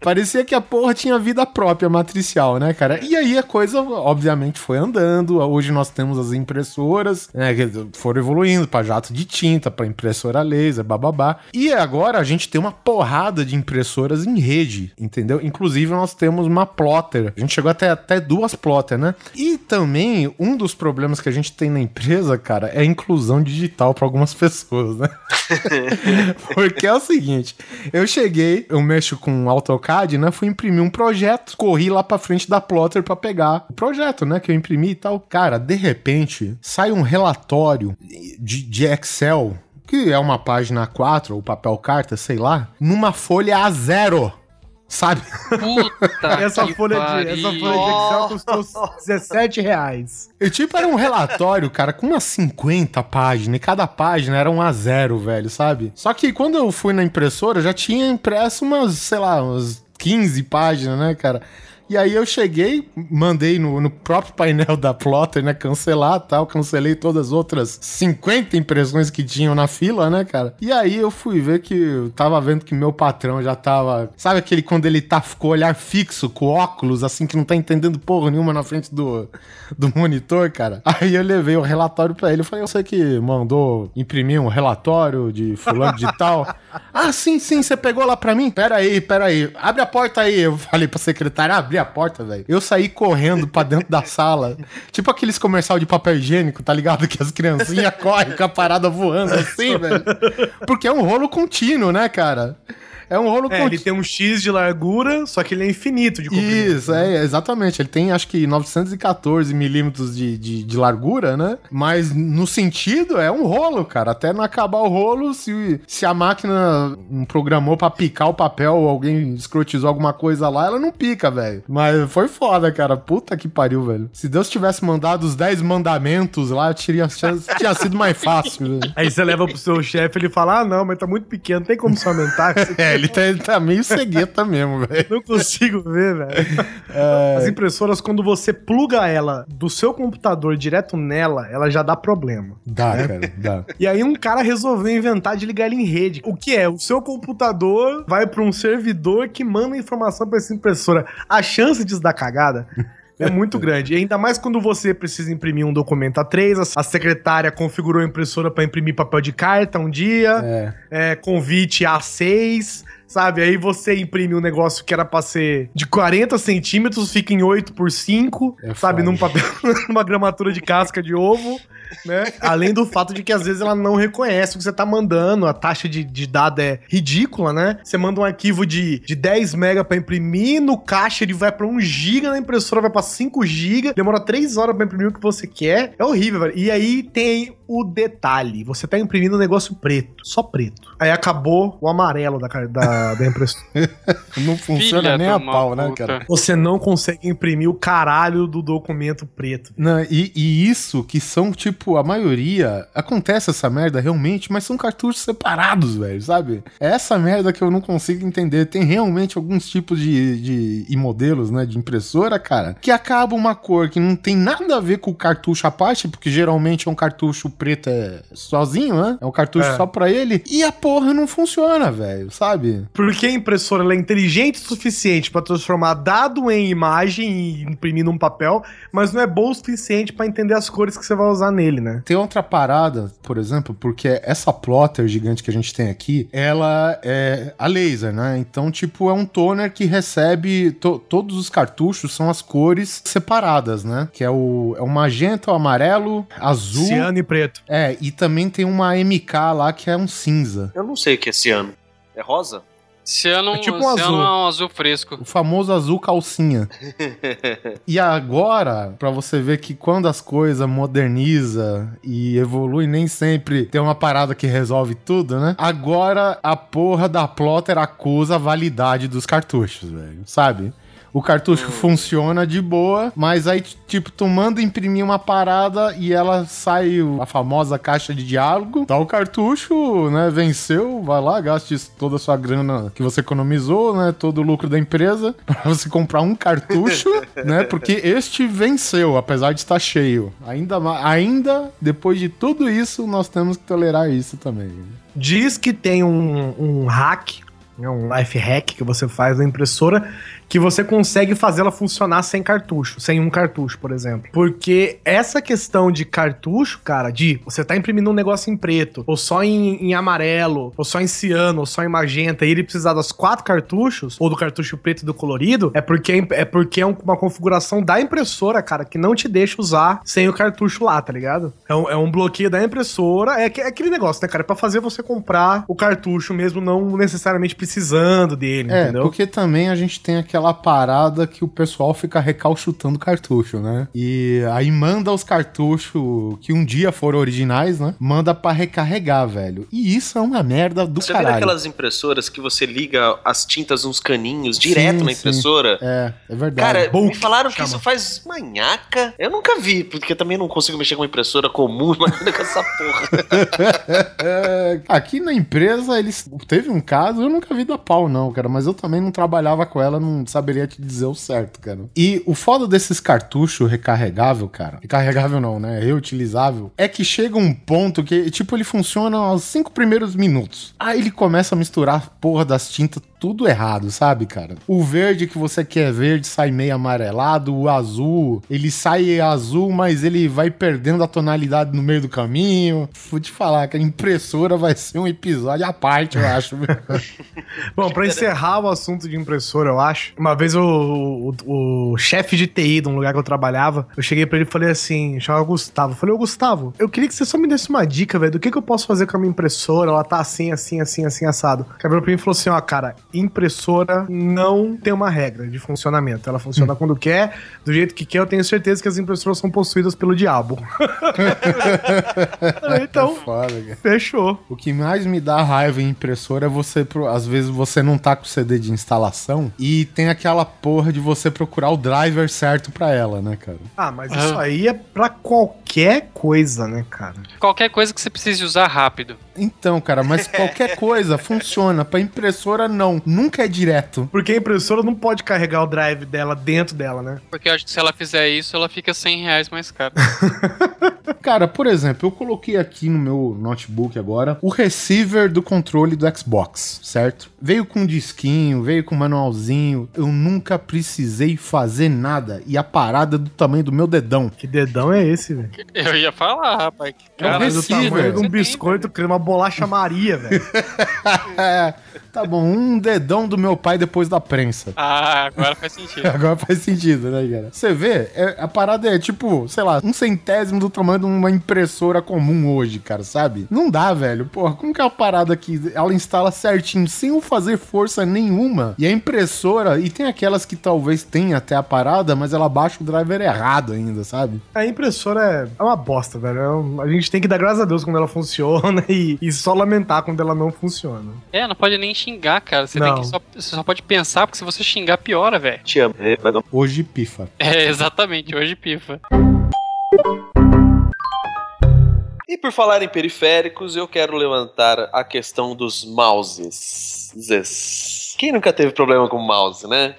Parecia que a porra tinha vida própria matricial, né, cara? E aí a coisa, obviamente, foi andando. Hoje nós temos as impressoras, né, que foram evoluindo para jato de tinta, para impressora laser, bababá. E agora a gente tem uma porrada de impressoras em rede, entendeu? Inclusive nós temos uma plotter. A gente chegou até, até duas plotter, né? E também um dos problemas que a gente tem na empresa, cara, é a inclusão digital para algumas pessoas, né? Porque é o seguinte, eu cheguei, eu mexo com AutoCAD, né? Fui imprimir um projeto, corri lá pra frente da plotter pra pegar o projeto, né? Que eu imprimi e tal. Cara, de repente, sai um relatório de, de Excel, que é uma página A4 ou papel carta, sei lá, numa folha A0. Sabe? Puta Essa que folha, de, essa folha de Excel custou 17 reais. E tipo, era um relatório, cara, com umas 50 páginas, e cada página era um a zero, velho, sabe? Só que quando eu fui na impressora, já tinha impresso umas, sei lá, umas 15 páginas, né, cara? E aí eu cheguei, mandei no, no próprio painel da Plotter, né, cancelar tal, cancelei todas as outras 50 impressões que tinham na fila, né, cara? E aí eu fui ver que eu tava vendo que meu patrão já tava, sabe aquele quando ele tá o olhar fixo, com óculos, assim, que não tá entendendo porra nenhuma na frente do, do monitor, cara? Aí eu levei o relatório pra ele, eu falei, você que mandou imprimir um relatório de fulano de tal? ah, sim, sim, você pegou lá pra mim? Pera aí, pera aí, abre a porta aí. Eu falei pra secretária abrir abrir a porta, velho, eu saí correndo pra dentro da sala. Tipo aqueles comercial de papel higiênico, tá ligado? Que as criancinhas correm com a parada voando assim, velho. Porque é um rolo contínuo, né, cara? É um rolo É, ele tem um X de largura, só que ele é infinito de comprimento. Isso, é, exatamente. Ele tem acho que 914 milímetros de, de, de largura, né? Mas no sentido é um rolo, cara. Até não acabar o rolo, se, se a máquina não programou pra picar o papel ou alguém escrotizou alguma coisa lá, ela não pica, velho. Mas foi foda, cara. Puta que pariu, velho. Se Deus tivesse mandado os 10 mandamentos lá, tinha, tinha, sido mais fácil. Aí você leva pro seu chefe, ele fala: Ah, não, mas tá muito pequeno, tem como se aumentar. É, ele tá, ele tá meio cegueta mesmo, velho. Não consigo ver, velho. As impressoras, quando você pluga ela do seu computador direto nela, ela já dá problema. Dá, cara, dá. E aí um cara resolveu inventar de ligar ele em rede. O que é? O seu computador vai para um servidor que manda informação para essa impressora. A chance disso dar cagada é muito grande. E ainda mais quando você precisa imprimir um documento A3, a secretária configurou a impressora para imprimir papel de carta um dia, É. é, convite A6, sabe? Aí você imprime um negócio que era pra ser de 40 centímetros, fica em 8 por 5, É sabe? Num papel, numa gramatura de casca de ovo, né? Além do fato de que às vezes ela não reconhece o que você tá mandando, a taxa de, de dado é ridícula, né? Você manda um arquivo de, de 10 mega pra imprimir, no caixa ele vai pra 1 giga, na impressora vai pra 5 giga, demora 3 horas pra imprimir o que você quer. É horrível, velho. E aí tem o detalhe, você tá imprimindo um negócio preto, só preto. Aí acabou o amarelo da, da, da impressora. Não funciona Filha nem a pau, né, puta. cara? Você não consegue imprimir o caralho do documento preto. Não, e, e isso que são, tipo, a maioria. Acontece essa merda realmente, mas são cartuchos separados, velho, sabe? É essa merda que eu não consigo entender. Tem realmente alguns tipos de, de e modelos, né, de impressora, cara, que acaba uma cor que não tem nada a ver com o cartucho à parte, porque geralmente é um cartucho preto é, sozinho, né? É um cartucho É. só pra ele. E a porra não funciona, velho, sabe? Porque a impressora é inteligente o suficiente pra transformar dado em imagem e imprimir num papel, mas não é boa o suficiente pra entender as cores que você vai usar nele, né? Tem outra parada, por exemplo, porque essa plotter gigante que a gente tem aqui, ela é a laser, né? Então, tipo, é um toner que recebe. to- todos os cartuchos são as cores separadas, né? Que é o, é o magenta, o amarelo, azul. Ciano e preto. É, e também tem uma MK lá que é um cinza. Eu não sei o que é esse ano. É rosa? Ciano, É tipo um azul. é um azul fresco. O famoso azul calcinha. e agora, pra você ver que quando as coisas moderniza e evolui, nem sempre tem uma parada que resolve tudo, né? Agora a porra da plotter acusa a validade dos cartuchos, velho. Sabe? O cartucho funciona de boa, mas aí, tipo, tu manda imprimir uma parada e ela sai a famosa caixa de diálogo. Tá o cartucho, né? Venceu, vai lá, gaste toda a sua grana que você economizou, né? Todo o lucro da empresa pra você comprar um cartucho, né? Porque este venceu, apesar de estar cheio. Ainda, ainda depois de tudo isso, nós temos que tolerar isso também. Diz que tem um, um hack, né, um life hack que você faz na impressora que você consegue fazê-la funcionar sem cartucho, sem um cartucho, por exemplo. Porque essa questão de cartucho, cara, de você tá imprimindo um negócio em preto, ou só em, em amarelo, ou só em ciano, ou só em magenta, e ele precisar das quatro cartuchos, ou do cartucho preto e do colorido, é porque é, é porque é um- uma configuração da impressora, cara, que não te deixa usar sem o cartucho lá, tá ligado? É um, é um bloqueio da impressora, é, é aquele negócio, né, cara? É pra fazer você comprar o cartucho mesmo não necessariamente precisando dele, É, entendeu? porque também a gente tem aquela parada que o pessoal fica recalchutando cartucho, né? E aí manda os cartuchos que um dia foram originais, né? Manda pra recarregar, velho. E isso é uma merda do Você vê caralho. aquelas impressoras que você liga as tintas nos caninhos direto Sim, na sim. É. É, verdade. Cara, me falaram que chama. isso faz manhaca. Eu nunca vi, porque também não consigo mexer com uma impressora comum, imagina com essa porra. Aqui na empresa, eles. Teve um caso, eu nunca vi da pau, não, cara. Mas eu também não trabalhava com ela, não saberia te dizer o certo, cara. E o foda desses cartuchos recarregável, cara. Recarregável não, né? Reutilizável. É que chega um ponto que, tipo, ele funciona aos cinco primeiros minutos. Aí ele começa a misturar a porra das tintas tudo errado, sabe, cara? O verde que você quer verde sai meio amarelado, o azul, ele sai azul, mas ele vai perdendo a tonalidade no meio do caminho. Vou te falar que a impressora vai ser um episódio à parte, eu acho. Bom, pra encerrar o assunto de impressora, eu acho, uma vez o, o, o chefe de TI de um lugar que eu trabalhava, eu cheguei pra ele e falei assim, chamava Gustavo, eu falei, ô Gustavo, eu queria que você só me desse uma dica, velho, do que, que eu posso fazer com a minha impressora, ela tá assim, assim, assim, assim, assado. O cabelo pra mim falou assim, ó, cara, impressora não tem uma regra de funcionamento, ela funciona quando quer, do jeito que quer, eu tenho certeza que as impressoras são possuídas pelo diabo. então, Foda, cara. fechou. O que mais me dá raiva em impressora é você, às vezes, você não tá com o CD de instalação e tem aquela porra de você procurar o driver certo pra ela, né, cara? Ah, mas isso aí é pra qualquer coisa, né, cara? Qualquer coisa que você precise usar rápido. Então, cara, mas qualquer coisa funciona. Pra impressora, não. Nunca é direto. Porque a impressora não pode carregar o drive dela dentro dela, né? Porque eu acho que se ela fizer isso, ela fica 100 reais mais cara. Cara, por exemplo, eu coloquei aqui no meu notebook agora o receiver do controle do Xbox, certo? Veio com disquinho, veio com manualzinho. Eu nunca precisei fazer nada. E a parada é do tamanho do meu dedão. Que dedão é esse, velho? Eu ia falar, rapaz. que É um Cara, do receiver. tamanho de um tem, biscoito, que uma bolacha Maria, velho. Tá bom, um dedão do meu pai depois da prensa. Ah, agora faz sentido. Agora faz sentido, né, cara? Você vê, é- a parada é tipo, sei lá, um centésimo do tamanho de uma impressora comum hoje, cara, sabe? Não dá, velho. Porra, como que é uma parada que ela instala certinho, sem eu fazer força nenhuma? E a impressora, e tem aquelas que talvez tenha até a parada, mas ela baixa o driver errado ainda, sabe? A impressora é, é uma bosta, velho. É um- a gente tem que dar graças a Deus quando ela funciona e, e só lamentar quando ela não funciona. É, não pode nem xingar, cara. Você, Não. tem que só, você só pode pensar, porque se você xingar, piora, velho. Te amo. É, mas não- Hoje pifa. É, exatamente, hoje pifa. E por falar em periféricos, eu quero levantar a questão dos mouses. Quem nunca teve problema com mouse, né?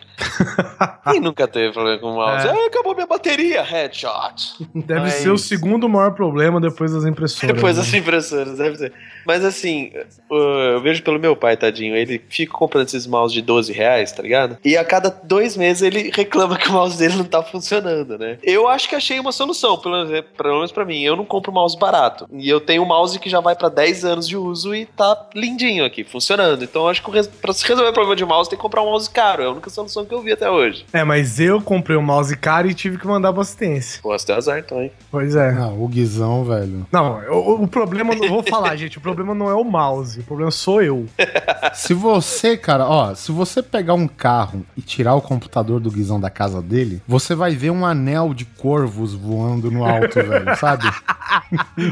Quem nunca teve problema com mouse? É. Ah, acabou minha bateria, headshot. Deve É ser o segundo maior problema depois das impressoras. Depois né? das impressoras, deve ser. Mas assim, eu vejo pelo meu pai, tadinho, ele fica comprando esses mouse de 12 reais, tá ligado? E a cada dois meses ele reclama que o mouse dele não tá funcionando, né? Eu acho que achei uma solução, pelo, pelo menos pra mim. Eu não compro mouse barato. E eu tenho um mouse que já vai pra 10 anos de uso e tá lindinho aqui, funcionando. Então eu acho que o pra se resolver o problema de mouse tem que comprar um mouse caro. É a única solução que eu vi até hoje. É, mas eu comprei um mouse caro e tive que mandar pra assistência. Pô, você tem azar então, hein? Pois é. Ah, o Guizão, velho. Não, o, o problema, não vou falar, gente, o problema não é o mouse, o problema sou eu. Se você, cara, ó, se você pegar um carro e tirar o computador do Guizão da casa dele, você vai ver um anel de corvos voando no alto, velho, sabe?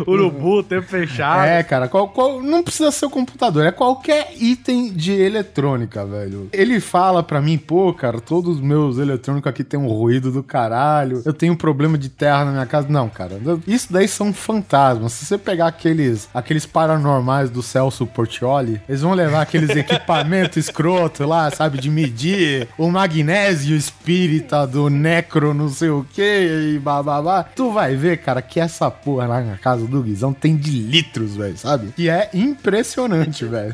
Urubu, tempo fechado. É, cara, qual, qual- não precisa ser o computador, é qualquer item de eletrônica, velho. Ele fala pra mim, pô, cara, todos os meus eletrônicos aqui tem um ruído do caralho, eu tenho problema de terra na minha casa. Não, cara, isso daí são fantasmas. Se você pegar aqueles, aqueles paranormais do Celso Portioli, eles vão levar aqueles equipamentos escroto lá, sabe, de medir o magnésio espírita do necro não sei o que e bababá. Tu vai ver, cara, que essa porra lá na casa do Guizão tem de litros, velho, sabe? Que é impressionante, velho.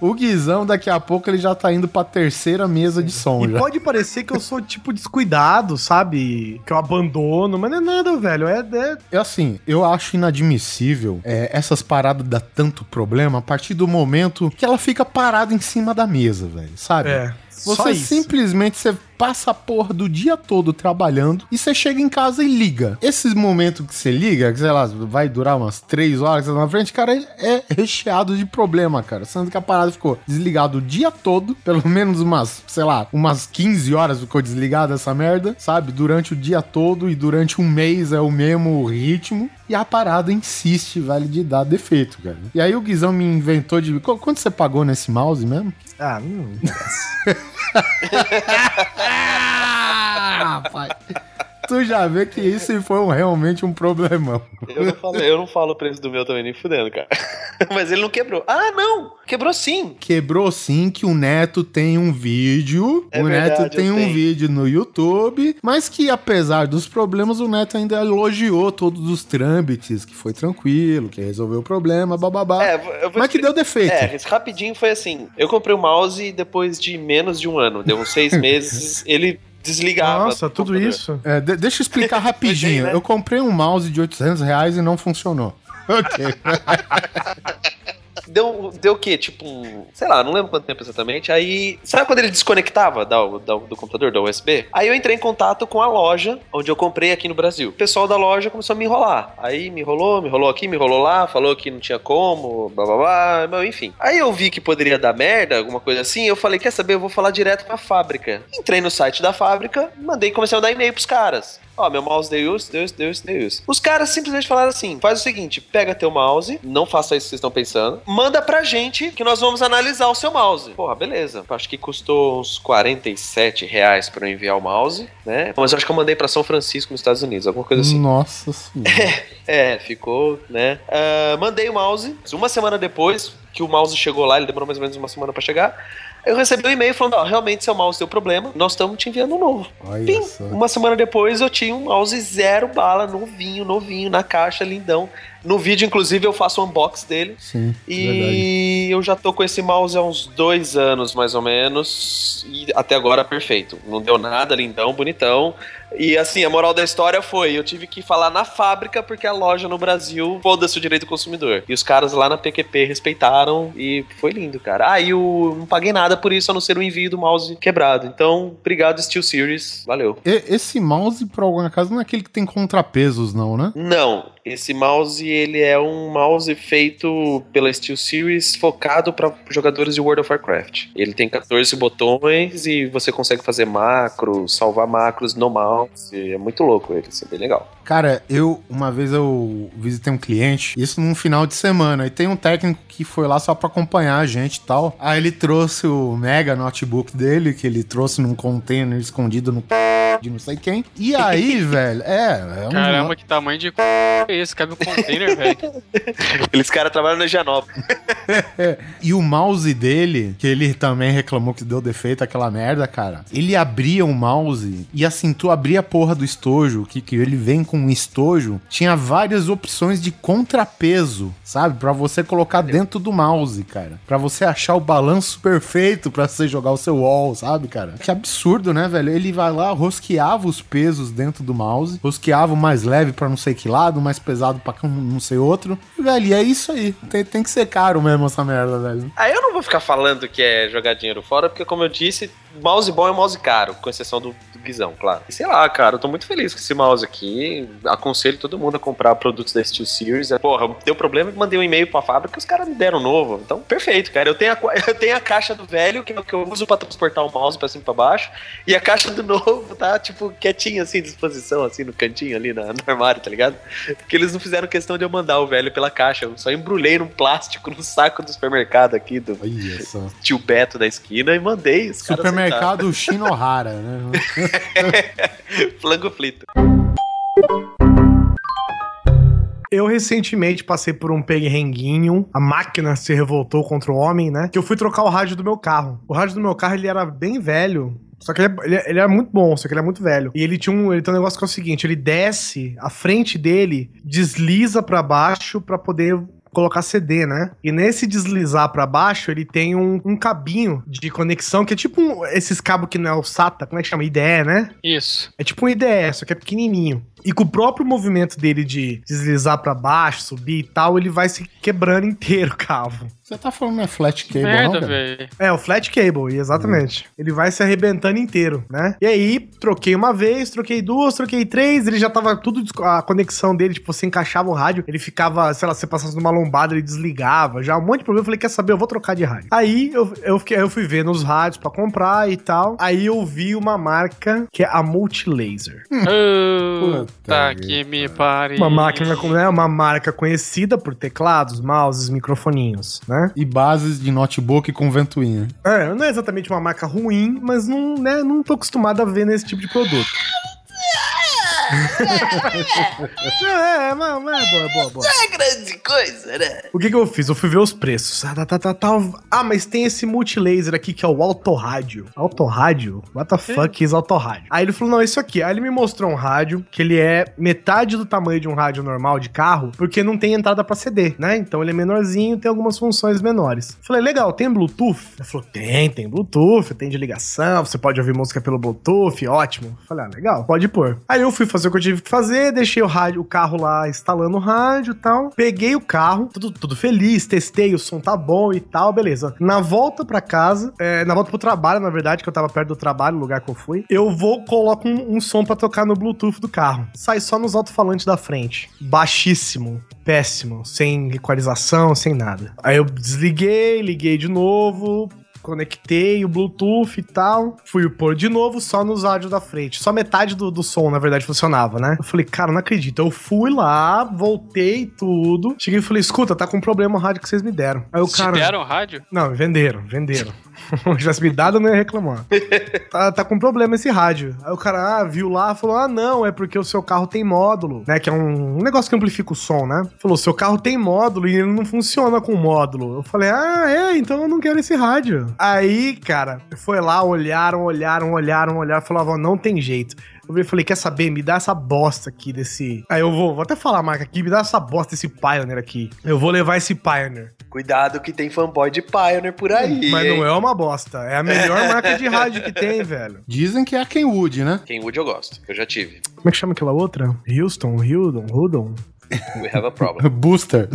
o Guizão, daqui a pouco, ele já tá indo pra terceira mesa de som E já. pode parecer que eu sou, tipo, descuidado, sabe? Que eu abandono, mas não é nada, velho. É, é- É assim, eu acho inadmissível é, essas paradas dar tanto problema a partir do momento que ela fica parada em cima da mesa, velho, sabe? é. Você simplesmente você passa a porra do dia todo trabalhando e você chega em casa e liga. Esses momentos que você liga, que sei lá, vai durar umas três horas tá na frente, cara, é recheado de problema, cara. Sendo que a parada ficou desligada o dia todo, pelo menos umas, sei lá, umas 15 horas ficou desligada essa merda, sabe? Durante o dia todo e durante um mês é o mesmo ritmo. E a parada insiste, vale de dar defeito, cara. E aí o Guizão me inventou de. Qu- Quanto você pagou nesse mouse mesmo? Ah, não. Ah, rapaz. Tu já vê que isso foi realmente um problemão. Eu não falo, eu não falo o preço do meu também, nem fudendo, cara. Mas ele não quebrou. Ah, não! Quebrou sim. Quebrou sim que o Neto tem um vídeo. É o verdade, Neto tem um tenho. vídeo no YouTube, mas que apesar dos problemas, o Neto ainda elogiou todos os trâmites, que foi tranquilo, que resolveu o problema, bababá. É, mas que deu defeito. É, rapidinho foi assim. Eu comprei o mouse depois de menos de um ano. Deu uns seis meses, ele desligava. Nossa, do tudo computador. isso. É, de- deixa eu explicar rapidinho. né? Eu comprei um mouse de 800 reais e não funcionou. Ok. Deu, deu o quê? Tipo, um- sei lá, não lembro quanto tempo exatamente. Aí, sabe quando ele desconectava da, da- do computador, da USB? Aí eu entrei em contato com a loja onde eu comprei aqui no Brasil. O pessoal da loja começou a me enrolar. Aí me enrolou, me enrolou aqui, me enrolou lá, falou que não tinha como, blá blá blá, enfim. Aí eu vi que poderia dar merda, alguma coisa assim. Eu falei, quer saber? Eu vou falar direto com a fábrica. Entrei no site da fábrica, mandei, comecei a mandar e-mail pros caras. Ó, meu mouse deu isso, deu isso, deu isso, deu isso. Os caras simplesmente falaram assim: faz o seguinte, pega teu mouse, não faça isso que vocês estão pensando, manda pra gente que nós vamos analisar o seu mouse. Porra, beleza. Acho que custou uns 47 reais pra eu enviar o mouse, né? Mas eu acho que eu mandei pra São Francisco, nos Estados Unidos, alguma coisa assim. Nossa senhora. É, ficou, né? Ah, mandei o mouse. Uma semana depois que o mouse chegou lá, ele demorou mais ou menos uma semana pra chegar. Eu recebi um e-mail falando: Ó, realmente seu mouse deu problema, nós estamos te enviando um novo. Pim. Uma semana depois eu tinha um mouse zero bala, novinho, novinho, na caixa, lindão. No vídeo, inclusive, eu faço um unbox dele. Sim, verdade. E eu já tô com esse mouse há uns dois anos, mais ou menos. E até agora, perfeito. Não deu nada, lindão, bonitão. E assim, a moral da história foi: eu tive que falar na fábrica porque a loja no Brasil foda-se o direito do consumidor. E os caras lá na PQP respeitaram e foi lindo, cara. Ah, e eu não paguei nada por isso, a não ser o envio do mouse quebrado. Então, obrigado, Steel Series. Valeu. E- esse mouse, por algum acaso, não é aquele que tem contrapesos, não, né? Não, esse mouse ele é um mouse feito pela Steel Series focado para jogadores de World of Warcraft. Ele tem 14 botões e você consegue fazer macros, salvar macros no mouse. É muito louco ele, é bem legal. Cara, eu, uma vez eu visitei um cliente, isso num final de semana, e tem um técnico que foi lá só pra acompanhar a gente e tal. Aí ele trouxe o mega notebook dele, que ele trouxe num container escondido no de não sei quem. E aí, velho, é, é um... Caramba, que tamanho de c... é esse? Cabe um container, velho. Eles caras trabalham na Higienópolis. E o mouse dele, que ele também reclamou que deu defeito, aquela merda, cara. Ele abria o mouse e assim, tu abria a porra do estojo, que, que ele vem com um estojo, tinha várias opções de contrapeso, sabe? Pra você colocar dentro do mouse, cara. Pra você achar o balanço perfeito pra você jogar o seu wall, sabe, cara? Que absurdo, né, velho? Ele vai lá, rosqueava os pesos dentro do mouse, rosqueava o mais leve pra não sei que lado, o mais pesado pra não sei outro. Velho, e é isso aí. Tem, tem que ser caro mesmo essa merda, velho. Aí eu não vou ficar falando que é jogar dinheiro fora, porque como eu disse, mouse bom é mouse caro, com exceção do, do Guizão, claro. Sei lá, cara, eu tô muito feliz com esse mouse aqui. Aconselho todo mundo a comprar produtos da Steel Series. É, Porra, deu problema, mandei um e-mail pra fábrica e os caras me deram um novo. Então, perfeito, cara. Eu tenho a, eu tenho a caixa do velho, que é o que eu uso pra transportar o mouse pra cima e pra baixo. E a caixa do novo tá, tipo, quietinha assim, à disposição, assim, no cantinho ali na- no armário, tá ligado? Porque eles não fizeram questão de eu mandar o velho pela caixa. Eu só embrulhei num plástico, num saco do supermercado aqui, do tio Beto da esquina e mandei. Os caras Supermercado Shinohara, né? Flango frito. Eu recentemente passei por um perrenguinho, a máquina se revoltou contra o homem, né? Que eu fui trocar o rádio do meu carro. O rádio do meu carro, ele era bem velho. Só que ele, é- ele, é- ele era muito bom, só que ele é muito velho. E ele tinha um, ele tem um negócio que é o seguinte, ele desce, a frente dele desliza pra baixo pra poder colocar CD, né? E nesse deslizar pra baixo, ele tem um, um cabinho de conexão que é tipo um- esses cabos que não é o SATA, como é que chama? IDE, né? Isso. É tipo um IDE, só que é pequenininho. E com o próprio movimento dele de deslizar pra baixo, subir e tal, ele vai se quebrando inteiro o cabo. Você tá falando não é flat cable, não, Merda, velho. É, o flat cable, exatamente. Ele vai se arrebentando inteiro, né? E aí, troquei uma vez, troquei duas, troquei três, ele já tava tudo, a conexão dele, tipo, você encaixava o rádio, ele ficava, sei lá, você passasse numa lombada, ele desligava, já um monte de problema. Eu falei, quer saber, eu vou trocar de rádio. Aí, eu, eu, fiquei, eu fui ver nos rádios pra comprar e tal. Aí eu vi uma marca que é a Multilaser. Puta Puta que me pare. Uma máquina, né? Uma marca conhecida por teclados, mouses, microfoninhos, né? E bases de notebook com ventoinha. É, não é exatamente uma marca ruim, mas não, né, não tô acostumado a ver nesse tipo de produto. É, mas, mas é boa, é boa, boa. É grande coisa, né? O que que eu fiz? Eu fui ver os preços. Ah, tá, tá, tá, tá. Ah, mas tem esse multilaser aqui que é o autorrádio. Autorrádio? What the fuck is autorrádio? Aí ele falou, não, isso aqui. Aí ele me mostrou um rádio, que ele é metade do tamanho de um rádio normal de carro, porque não tem entrada pra CD, né? Então ele é menorzinho, tem algumas funções menores. Falei, legal, tem Bluetooth? Ele falou, tem, tem Bluetooth, tem de ligação, você pode ouvir música pelo Bluetooth, ótimo. Falei, ah, legal, pode pôr. Aí eu fui fazer o que eu tive que fazer, deixei o rádio, o carro lá instalando o rádio e tal. Peguei o carro, tudo, tudo feliz, testei, o som tá bom e tal, beleza. Na volta pra casa, é, na volta pro trabalho, na verdade, que eu tava perto do trabalho, o lugar que eu fui, eu vou, coloco um, um som pra tocar no Bluetooth do carro. Sai só nos alto-falantes da frente. Baixíssimo. Péssimo. Sem equalização, sem nada. Aí eu desliguei, liguei de novo, conectei o Bluetooth e tal. Fui pôr de novo só nos áudios da frente. Só metade do, do som, na verdade, funcionava, né? Eu falei, cara, não acredito. Eu fui lá, voltei tudo. Cheguei e falei, escuta, tá com problema o rádio que vocês me deram. Aí o Te cara. deram rádio? Não, venderam, venderam. Já se me dado, eu não ia reclamar. tá, tá com problema esse rádio. Aí o cara ah, viu lá falou: Ah, não, é porque o seu carro tem módulo, né? Que é um, um negócio que amplifica o som, né? Falou: seu carro tem módulo e ele não funciona com módulo. Eu falei: Ah, é, então eu não quero esse rádio. Aí, cara, foi lá, olharam, olharam, olharam, olharam, falavam: Não tem jeito. Eu falei, quer saber? Me dá essa bosta aqui desse. Aí eu vou, vou até falar a marca aqui, me dá essa bosta desse Pioneer aqui. Eu vou levar esse Pioneer. Cuidado que tem fanboy de Pioneer por aí. Mas hein? não é uma bosta. É a melhor marca de rádio que tem, velho. Dizem que é a Kenwood, né? Kenwood eu gosto, eu já tive. Como é que chama aquela outra? Houston, Hildon, Hudon? We have a problem. Booster.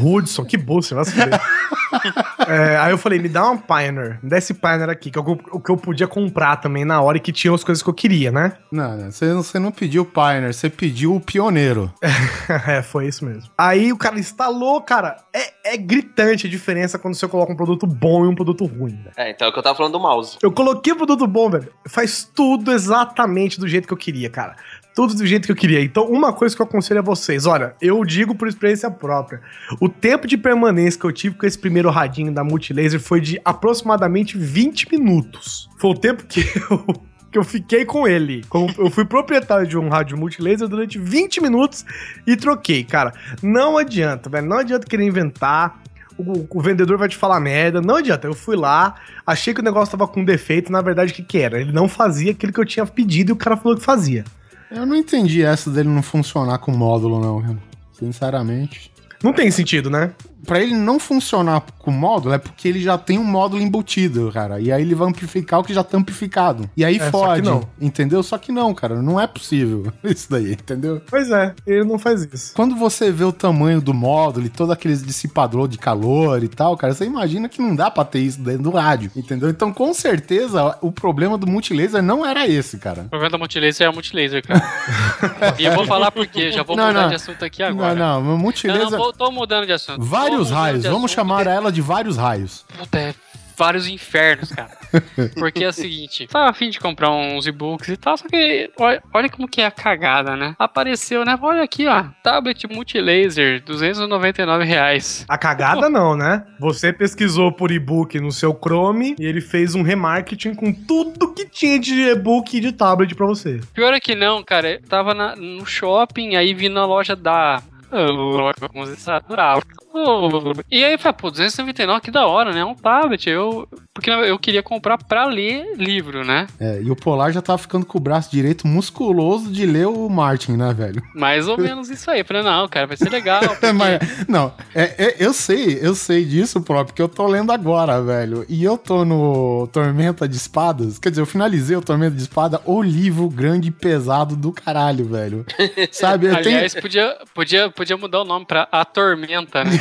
Hudson, que bolsa, vai se. É, aí eu falei, me dá um Pioneer, me dá esse Pioneer aqui, que é o, que eu podia comprar também na hora e que tinha as coisas que eu queria, né? Não, não, você, você não pediu o Pioneer, você pediu o Pioneiro. é, foi isso mesmo. Aí o cara instalou, cara, é, é gritante a diferença quando você coloca um produto bom e um produto ruim, velho. É, então é o que eu tava falando do mouse. Eu coloquei o produto bom, velho, faz tudo exatamente do jeito que eu queria, cara. Tudo do jeito que eu queria. Então, uma coisa que eu aconselho a vocês, olha, eu digo por experiência própria. O tempo de permanência que eu tive com esse primeiro radinho da Multilaser foi de aproximadamente 20 minutos. Foi o tempo que eu que eu fiquei com ele. Como eu fui proprietário de um rádio multilaser durante 20 minutos e troquei, cara. Não adianta, velho. Não adianta querer inventar. O, o vendedor vai te falar merda. Não adianta. Eu fui lá, achei que o negócio tava com defeito. Na verdade, o que, que era? Ele não fazia aquilo que eu tinha pedido e o cara falou que fazia. Eu não entendi essa dele não funcionar com módulo, não. Sinceramente. Não tem sentido, né? Pra ele não funcionar com módulo é porque ele já tem um módulo embutido, cara. E aí ele vai amplificar o que já tá amplificado. E aí É, só fode, que não. entendeu? Só que não, cara. Não é possível isso daí, entendeu? Pois é, ele não faz isso. Quando você vê o tamanho do módulo e todo aquele dissipador de calor e tal, cara, você imagina que não dá pra ter isso dentro do rádio, entendeu? Então, com certeza, o problema do multilaser não era esse, cara. O problema da multilaser é a multilaser, cara. e eu vou falar por quê, já vou Não, mudar não. de assunto aqui agora. Não, não, o Não, multilaser... não, vou- tô mudando de assunto. Tô Vários raios, vamos chamar ela de vários raios. Puta, é vários infernos, cara. Porque é o seguinte, tava afim de comprar uns e-books e tal, só que olha, olha como que é a cagada, né? Apareceu, né? Olha aqui, ó, tablet multilaser, 299 reais. A cagada não, né? Você pesquisou por e-book no seu Chrome e ele fez um remarketing com tudo que tinha de e-book e de tablet pra você. Pior é que não, cara, eu tava na- no shopping, aí vi na loja da... Vamos E aí eu falei, pô, 299, que da hora, né? É um tablet. Eu, porque eu queria comprar pra ler livro, né? É, e o Polar já tava ficando com o braço direito musculoso de ler o Martin, né, velho? Mais ou menos isso aí. Eu falei, não, cara, vai ser legal. porque- Mas, não, é, é- eu sei, eu sei disso, próprio, porque eu tô lendo agora, velho. E eu tô no Tormenta de Espadas. Quer dizer, eu finalizei o Tormenta de Espada, o livro grande e pesado do caralho, velho. Sabe? Tenho- Aliás, podia, podia, podia mudar o nome pra A Tormenta, né?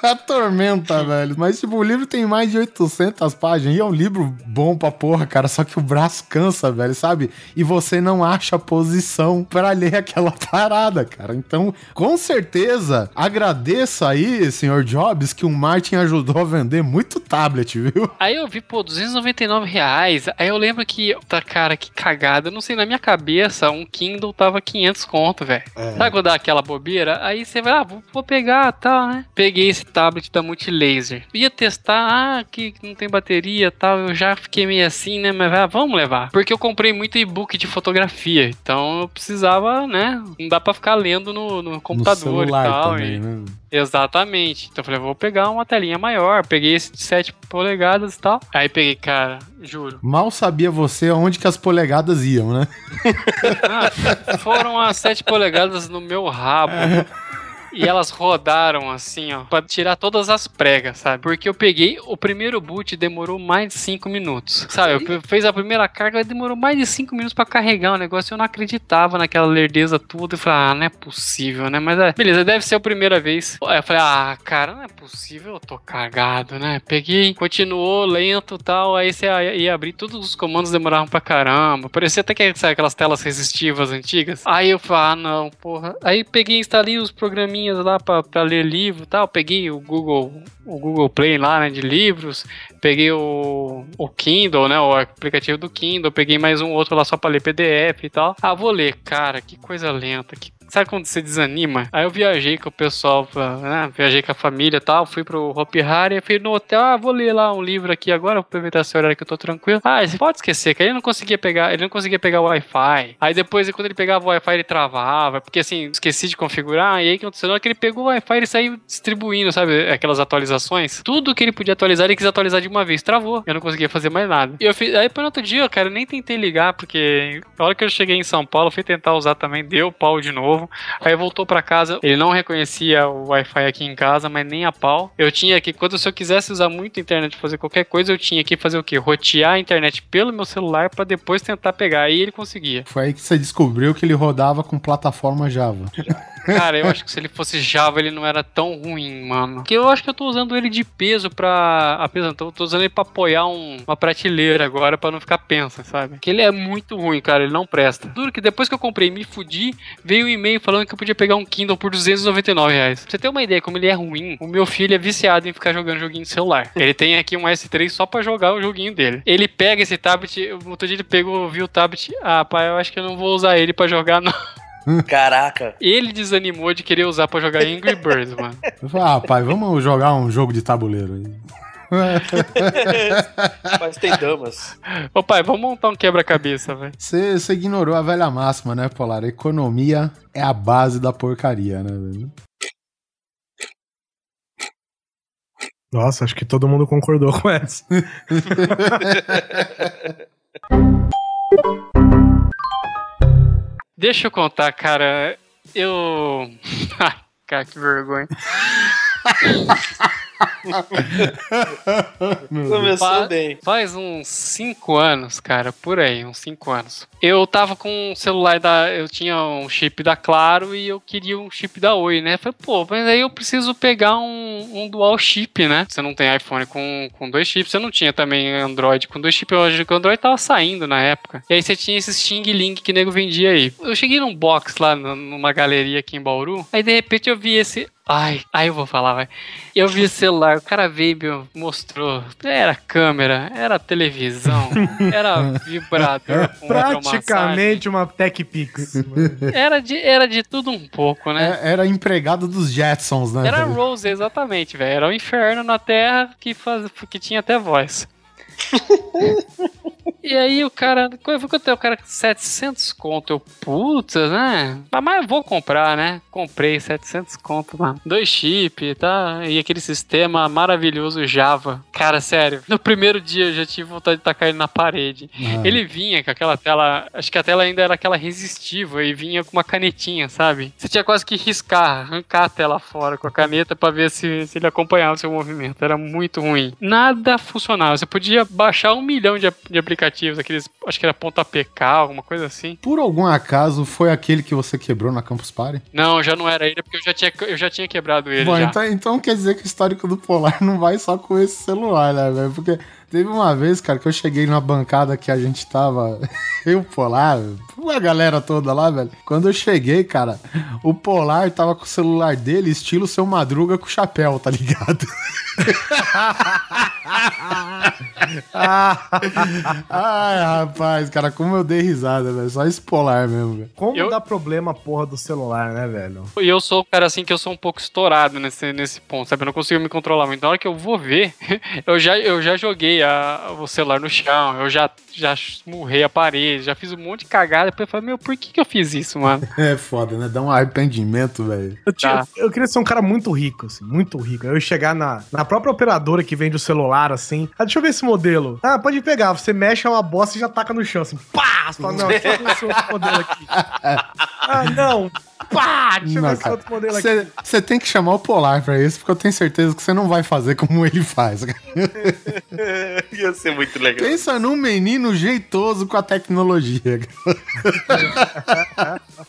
A Tormenta, velho. Mas, tipo, o livro tem mais de 800 páginas. E é um livro bom pra porra, cara. Só que o braço cansa, velho, sabe? E você não acha posição pra ler aquela parada, cara. Então, com certeza, agradeço aí, senhor Jobs, que o Martin ajudou a vender muito tablet, viu? Aí eu vi, pô, 299 reais. Aí eu lembro que, tá, cara, que cagada. Eu não sei, na minha cabeça, um Kindle tava 500 conto, velho. Sabe quando dá aquela bobeira? Aí você vai, ah, vou, vou pegar tal, né? Peguei esse tablet da Multilaser. Ia testar, ah, que não tem bateria tal. Eu já fiquei meio assim, né? Mas ah, vamos levar. Porque eu comprei muito e-book de fotografia. Então eu precisava, né? Não dá pra ficar lendo no, no computador no e tal. também, e- né? Exatamente. Então eu falei, vou pegar uma telinha maior. Peguei esse de 7 polegadas e tal. Aí peguei, cara, juro. Mal sabia você aonde que as polegadas iam, né? Ah, foram as 7 polegadas no meu rabo. E elas rodaram assim, ó, pra tirar todas as pregas, sabe? Porque eu peguei, o primeiro boot demorou mais de 5 minutos, sabe? Eu fez a primeira carga, demorou mais de 5 minutos pra carregar o negócio. Eu não acreditava naquela lerdeza toda. Eu falei, ah, não é possível, né? Mas é, beleza, deve ser a primeira vez. Aí eu falei, ah, cara, não é possível, eu tô cagado, né? Peguei, continuou lento e tal. Aí você ia, abrir, todos os comandos demoravam pra caramba. Parecia até que sabe, aquelas telas resistivas antigas. Aí eu falei, ah, não, porra. Aí peguei e instalei os programinhas lá pra ler livro tal. Peguei o Google, o Google Play lá, né, de livros. Peguei o, o Kindle, né, o aplicativo do Kindle. Peguei mais um outro lá só pra ler PDF e tal. Ah, vou ler, cara, que coisa lenta, que Sabe quando você desanima? Aí eu viajei com o pessoal, pra, né? Viajei com a família e tal, fui pro Hopi Hari, fui no hotel, ah, vou ler lá um livro aqui agora, vou aproveitar esse horário que eu tô tranquilo. Ah, você pode esquecer, que ele não conseguia pegar, ele não conseguia pegar o Wi-Fi. Aí depois, quando ele pegava o Wi-Fi, ele travava, porque assim, esqueci de configurar, e aí o que aconteceu? Na que ele pegou o Wi-Fi, ele saiu distribuindo, sabe, aquelas atualizações. Tudo que ele podia atualizar, ele quis atualizar de uma vez, travou. Eu não conseguia fazer mais nada. E eu fiz, aí para outro dia, cara, eu nem tentei ligar, porque na hora que eu cheguei em São Paulo, fui tentar usar também, deu pau de novo. Aí voltou pra casa, ele não reconhecia o Wi-Fi aqui em casa, mas nem a pau. Eu tinha que, quando se eu quisesse usar muito a internet pra fazer qualquer coisa, eu tinha que fazer o quê? Rotear a internet pelo meu celular pra depois tentar pegar. Aí ele conseguia. Foi aí que você descobriu que ele rodava com plataforma Java. Cara, eu acho que se ele fosse Java, ele não era tão ruim, mano. Porque eu acho que eu tô usando ele de peso pra. Apesar, tô, tô usando ele pra apoiar um- uma prateleira agora pra não ficar pensa, sabe? Que ele é muito ruim, cara, ele não presta. Duro que depois que eu comprei e me fudi, veio um e-mail falando que eu podia pegar um Kindle por 299 reais. Pra você ter uma ideia como ele é ruim, o meu filho é viciado em ficar jogando joguinho de celular. Ele tem aqui um S3 só pra jogar o joguinho dele. Ele pega esse tablet, outro dia ele pegou, viu o tablet, ah, pai, eu acho que eu não vou usar ele pra jogar, não. Caraca. Ele desanimou de querer usar pra jogar Angry Birds, mano. Eu falei, ah, pai, vamos jogar um jogo de tabuleiro aí. Mas tem damas. Ô pai, vamos montar um quebra-cabeça, velho. Você você ignorou a velha máxima, né, Polar? Economia é a base da porcaria, né, velho? Nossa, acho que todo mundo concordou com essa. Deixa eu contar, cara. Eu. Cara, que vergonha. Começou Fa- bem. Faz uns 5 anos, cara, por aí, uns 5 anos. Eu tava com um celular da. Eu tinha um chip da Claro e eu queria um chip da Oi, né? Falei, pô, mas aí eu preciso pegar um, um dual chip, né? Você não tem iPhone com, com dois chips, você não tinha também Android com dois chips. Eu acho que o Android tava saindo na época. E aí você tinha esse Xing Link que o nego vendia aí. Eu cheguei num box lá numa galeria aqui em Bauru, aí de repente eu vi esse. Ai, aí eu vou falar, vai. Eu vi o celular, o cara veio, meu, mostrou. Era câmera, era televisão, era vibrador com Praticamente uma Tech Pix. Era de, era de tudo um pouco, né? É- era empregado dos Jetsons, né? Era? Rose, exatamente, velho. Era o inferno na Terra que, faz, que tinha até voz. e aí o cara, eu tenho o cara com 700 conto, eu, puta, né? Ah, Mas eu vou comprar, né? Comprei 700 conto lá. Dois chips, tá? E aquele sistema maravilhoso Java. Cara, sério, no primeiro dia eu já tive vontade de tacar ele na parede. Ah. Ele vinha com aquela tela, acho que a tela ainda era aquela resistível e vinha com uma canetinha, sabe? Você tinha quase que riscar, arrancar a tela fora com a caneta pra ver se, se ele acompanhava o seu movimento. Era muito ruim. Nada funcionava. Você podia baixar um milhão de, de aplicativos, aqueles, acho que era ponto APK, alguma coisa assim. Por algum acaso, foi aquele que você quebrou na Campus Party? Não, já não era ele, porque eu já tinha, eu já tinha quebrado ele Bom, já. então, então quer dizer que o histórico do Polar não vai só com esse celular, né, velho? Porque teve uma vez, cara, que eu cheguei numa bancada que a gente tava. Eu, o Polar, a galera toda lá, velho. Quando eu cheguei, cara, o Polar tava com o celular dele, estilo seu Madruga com chapéu, tá ligado? Ai, rapaz, cara, como eu dei risada, velho. Só esse polar mesmo, velho. Como Eu- dá problema a porra do celular, né, velho? E eu sou o cara assim que eu sou um pouco estourado nesse, nesse ponto, sabe? Eu não consigo me controlar muito. Na hora que eu vou ver, eu já, eu já joguei a- o celular no chão, eu já, já murrei a parede, já fiz um monte de cagada. Depois eu falei, meu, por que, que eu fiz isso, mano? É foda, né? Dá um arrependimento, velho. Eu, Tá. eu queria ser um cara muito rico, assim, muito rico. Eu ia chegar na, na própria operadora que vende o celular, assim. Ah, deixa eu ver esse modelo. Ah, pode pegar. Você mexe é uma bosta e já taca no chão, assim. Pá! Você fala, não, deixa eu ver esse outro modelo aqui. Ah, não. Pá! Deixa eu ver outro modelo aqui. Você tem que chamar o Polar pra isso, porque eu tenho certeza que você não vai fazer como ele faz. cara. Ia ser muito legal. Pensa num menino jeitoso com a tecnologia.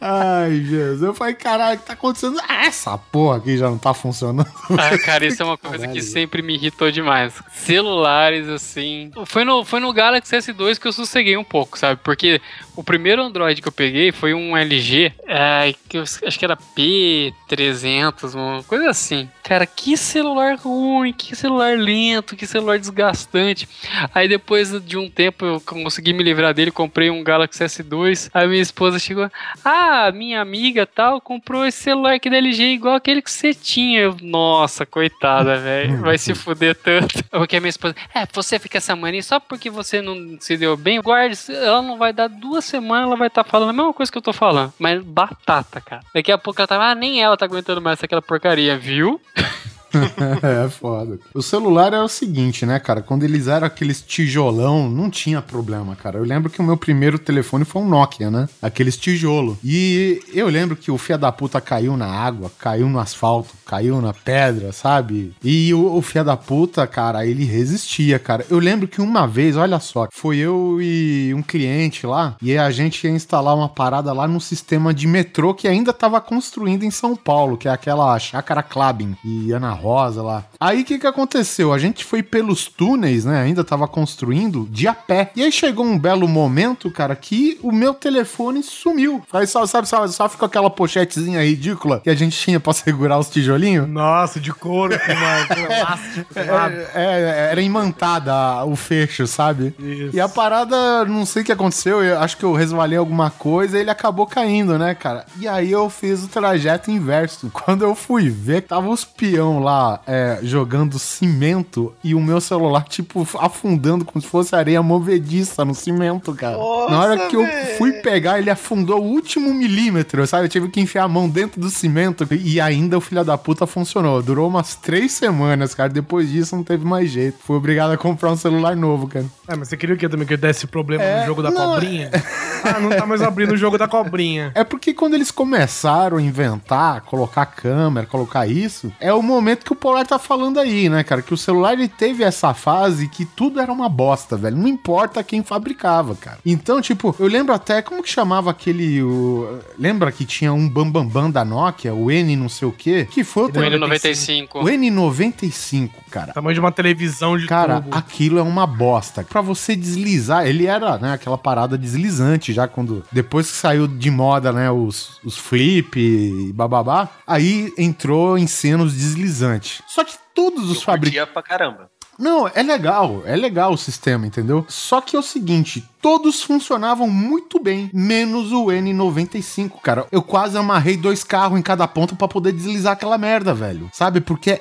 Ai, Jesus. Eu falei, caralho, o que tá acontecendo? Ah, essa porra aqui já não tá funcionando. Ah, cara, isso é uma coisa que sempre me irritou demais. Celulares, assim. Foi no, foi no Galaxy S2 que eu sosseguei um pouco, sabe? Porque o primeiro Android que eu peguei foi um LG, é, que eu acho que era P300, uma coisa assim. Cara, que celular ruim, que celular lento, que celular desgastante. Aí depois de um tempo eu consegui me livrar dele, comprei um Galaxy S2. Aí minha esposa chegou, ah, minha amiga tal comprou esse celular aqui da LG igual aquele que você tinha. Eu, Nossa, coitada, velho, vai se fuder tanto. Porque a minha esposa, é, você fica essa mania só porque você não se deu bem, guarde, ela não vai dar duas semanas, ela vai estar falando a mesma coisa que eu tô falando. Mas batata, cara. Daqui a pouco ela tá, ah, nem ela tá aguentando mais aquela porcaria, viu? É, foda. O celular é o seguinte, né, cara? Quando eles eram aqueles tijolão, não tinha problema, cara. Eu lembro que o meu primeiro telefone foi um Nokia, né? Aqueles tijolo. E eu lembro que o fia da puta caiu na água, caiu no asfalto, caiu na pedra, sabe? E o, o fia da puta, cara, ele resistia, cara. Eu lembro que uma vez, olha só, foi eu e um cliente lá, e a gente ia instalar uma parada lá no sistema de metrô que ainda tava construindo em São Paulo, que é aquela chácara Clabin e Ana Rosa lá. Aí o que que aconteceu? A gente foi pelos túneis, né? Ainda tava construindo de a pé. E aí chegou um belo momento, cara, que o meu telefone sumiu. Aí só, sabe, só, só ficou aquela pochetezinha ridícula que a gente tinha pra segurar os tijolinhos. Nossa, de couro com, uma, sabe? É, é, era imantada o fecho, sabe? Isso. E a parada, não sei o que aconteceu, eu acho que eu resvalei alguma coisa e ele acabou caindo, né, cara? E aí eu fiz o trajeto inverso. Quando eu fui ver, tava os peão lá é, jogando cimento e o meu celular, tipo, afundando como se fosse areia movediça no cimento, cara. Nossa, Na hora que eu velho. fui pegar, ele afundou o último milímetro, sabe? Eu tive que enfiar a mão dentro do cimento e ainda o filho da puta funcionou. Durou umas três semanas, cara. Depois disso não teve mais jeito. Fui obrigado a comprar um celular novo, cara. Ah, mas você queria o quê também? Que eu desse problema É, no jogo da não, cobrinha? Ah, não tá mais abrindo o jogo da cobrinha. É porque quando eles começaram a inventar, colocar câmera, colocar isso, é o momento que o Polar tá falando aí, né, cara? Que o celular ele teve essa fase que tudo era uma bosta, velho. Não importa quem fabricava, cara. Então, tipo, eu lembro até como que chamava aquele. O... Lembra que tinha um bambambam bam, bam da Nokia, o N não sei o quê? Que foi o, O tele- N95. o N95, cara. Tamanho de uma televisão de Cara, tubo. aquilo é uma bosta. Pra você deslizar, ele era, né, aquela parada deslizante já quando depois que saiu de moda, né, os, os flip e bababá, aí entrou em cenos deslizante. Só que todos os fabricantes pra caramba. não, é legal, é legal o sistema, entendeu? Só que é o seguinte, todos funcionavam muito bem, menos o N95, cara. Eu quase amarrei dois carros em cada ponta pra poder deslizar aquela merda, velho. Sabe? Porque é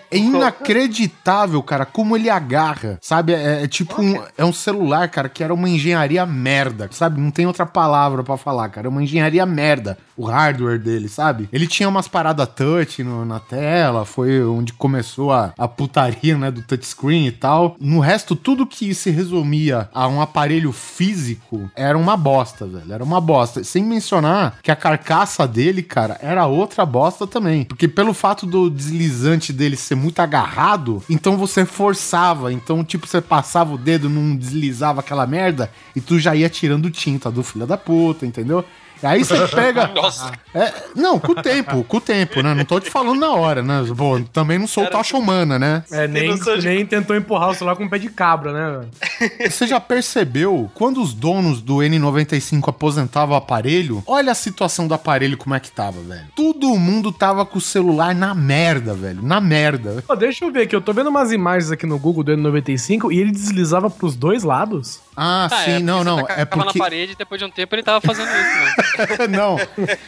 inacreditável, cara, como ele agarra. Sabe? É, é tipo um, é um celular, cara, que era uma engenharia merda, sabe? Não tem outra palavra pra falar, cara. É uma engenharia merda, o hardware dele, sabe? Ele tinha umas paradas touch no- na tela, foi onde começou a, a putaria, né, do touchscreen e tal. No resto, tudo que se resumia a um aparelho físico era uma bosta, velho. Era uma bosta. Sem mencionar que a carcaça dele, cara, era outra bosta também. Porque pelo fato do deslizante dele ser muito agarrado, então você forçava. Então, tipo, você passava o dedo, não deslizava aquela merda e tu já ia tirando tinta do filho da puta, entendeu? Aí você pega. Nossa. É, não, com o tempo, com o tempo, né? Não tô te falando na hora, né? Pô, também não sou tocha humana, né? É, nem, de- nem tentou empurrar o celular com um pé de cabra, né? Você já percebeu quando os donos do N95 aposentavam o aparelho? Olha a situação do aparelho como é que tava, velho. Todo mundo tava com o celular na merda, velho. Na merda. Ó, deixa eu ver aqui, eu tô vendo umas imagens aqui no Google do N95 e ele deslizava pros dois lados. Ah, Ah, sim, é, não, não. tá- É tava porque. na parede e depois de um tempo ele tava fazendo isso, né? não.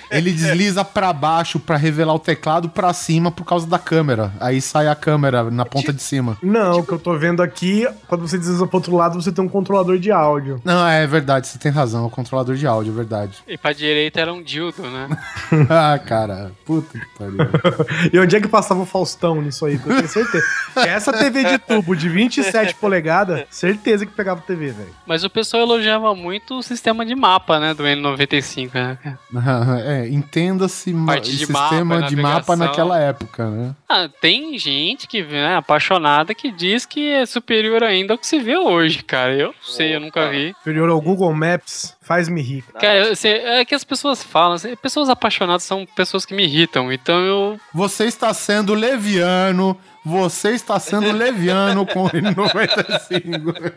Ele desliza pra baixo pra revelar o teclado pra cima por causa da câmera. Aí sai a câmera na ponta de cima. Não, o que eu tô vendo aqui, quando você desliza pro outro lado, você tem um controlador de áudio. Não, é verdade, você tem razão. É o controlador de áudio, é verdade. E pra direita era um dildo, né? ah, cara. Puta que pariu. E onde é que passava o Faustão nisso aí? Eu tenho certeza. Essa TV de tubo de 27 polegadas, certeza que pegava TV, velho. Mas o pessoal elogiava muito o sistema de mapa, né? Do N95, né? cara? é, entenda-se sistema mapa, de mapa naquela época, né? Ah, tem gente que né, apaixonada que diz que é superior ainda ao que se vê hoje, cara. Eu não sei, eu nunca vi. Superior ao Google Maps, faz-me rir. Cara, sei, é que as pessoas falam, assim, pessoas apaixonadas são pessoas que me irritam, então eu. Você está sendo leviano. Você está sendo leviano com o N95.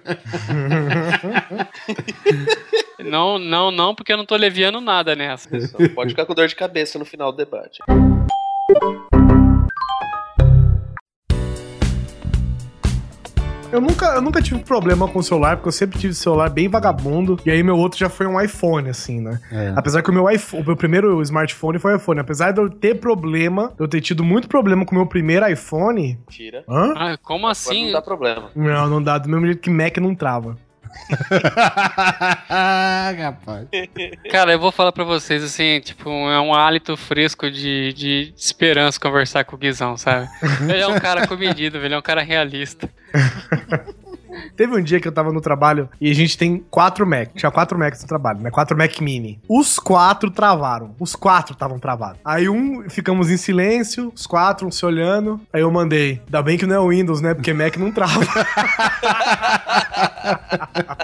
Não, não, não, porque eu não tô leviando nada nessa. Pode ficar com dor de cabeça no final do debate. Eu nunca, eu nunca tive problema com o celular, porque eu sempre tive celular bem vagabundo. E aí meu outro já foi um iPhone, assim, né? É. Apesar que o meu iPhone, o meu primeiro smartphone foi iPhone. Apesar de eu ter problema, eu ter tido muito problema com o meu primeiro iPhone. Tira. Hã? Ah, como Agora assim? não dá problema. Não, não dá. Do mesmo jeito que Mac não trava. Rapaz. Cara, eu vou falar pra vocês, assim, tipo, é um hálito fresco de, de esperança conversar com o Guizão, sabe? Ele é um cara comedido, ele é um cara realista. Teve um dia que eu tava no trabalho e a gente tem quatro Mac. Tinha quatro Macs no trabalho, né? Quatro Mac Mini. Os quatro travaram. Os quatro estavam travados. Aí um, ficamos em silêncio, os quatro, um se olhando. Aí eu mandei. Ainda bem que não é o Windows, né? Porque Mac não trava.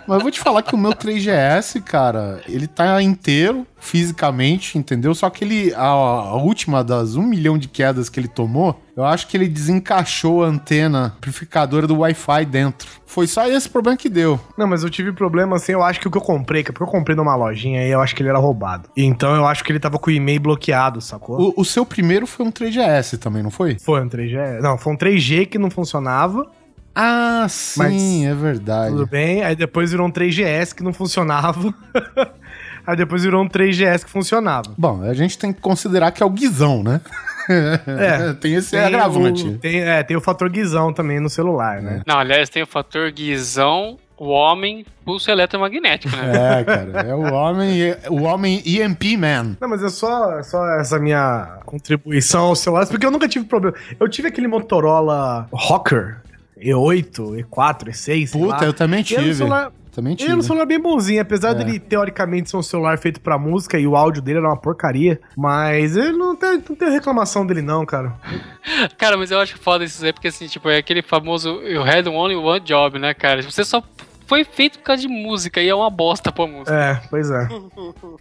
Mas eu vou te falar que o meu 3GS, cara, ele tá inteiro fisicamente, entendeu? Só que ele, a, a última das um milhão de quedas que ele tomou, eu acho que ele desencaixou a antena amplificadora do Wi-Fi dentro. Foi só esse problema que deu. não, mas eu tive problema assim. Eu acho que o que eu comprei, que é porque eu comprei numa lojinha aí, eu acho que ele era roubado. Então eu acho que ele tava com o e-mail bloqueado, sacou? O, o seu primeiro foi um 3GS também, não foi? Foi um 3G. Não, foi um 3G que não funcionava. Ah, sim, Mas- é verdade. Tudo bem. Aí depois virou um 3GS que não funcionava. Aí depois virou um 3GS que funcionava. Bom, a gente tem que considerar que é o Guizão, né? É. tem esse Tem agravante. o- tem, é, tem o fator guizão também no celular, né? Não, aliás, tem o fator Guizão, o homem, pulso eletromagnético, né? É, cara, é o homem, o homem EMP Man. Não, mas é só, é só essa minha contribuição aos celulares, porque eu nunca tive problema. Eu tive aquele Motorola Rocker E8, E4, E6. sei Puta, lá. eu também E tive. celular, Também ele era um celular bem bonzinho, apesar É. dele teoricamente ser um celular feito pra música e o áudio dele era uma porcaria. Mas ele não tem, não tem reclamação dele, não, cara. Cara, mas eu acho foda isso aí, porque assim, tipo, é aquele famoso You had only one job, né, cara? Você só foi feito por causa de música e é uma bosta pra música. É, pois é.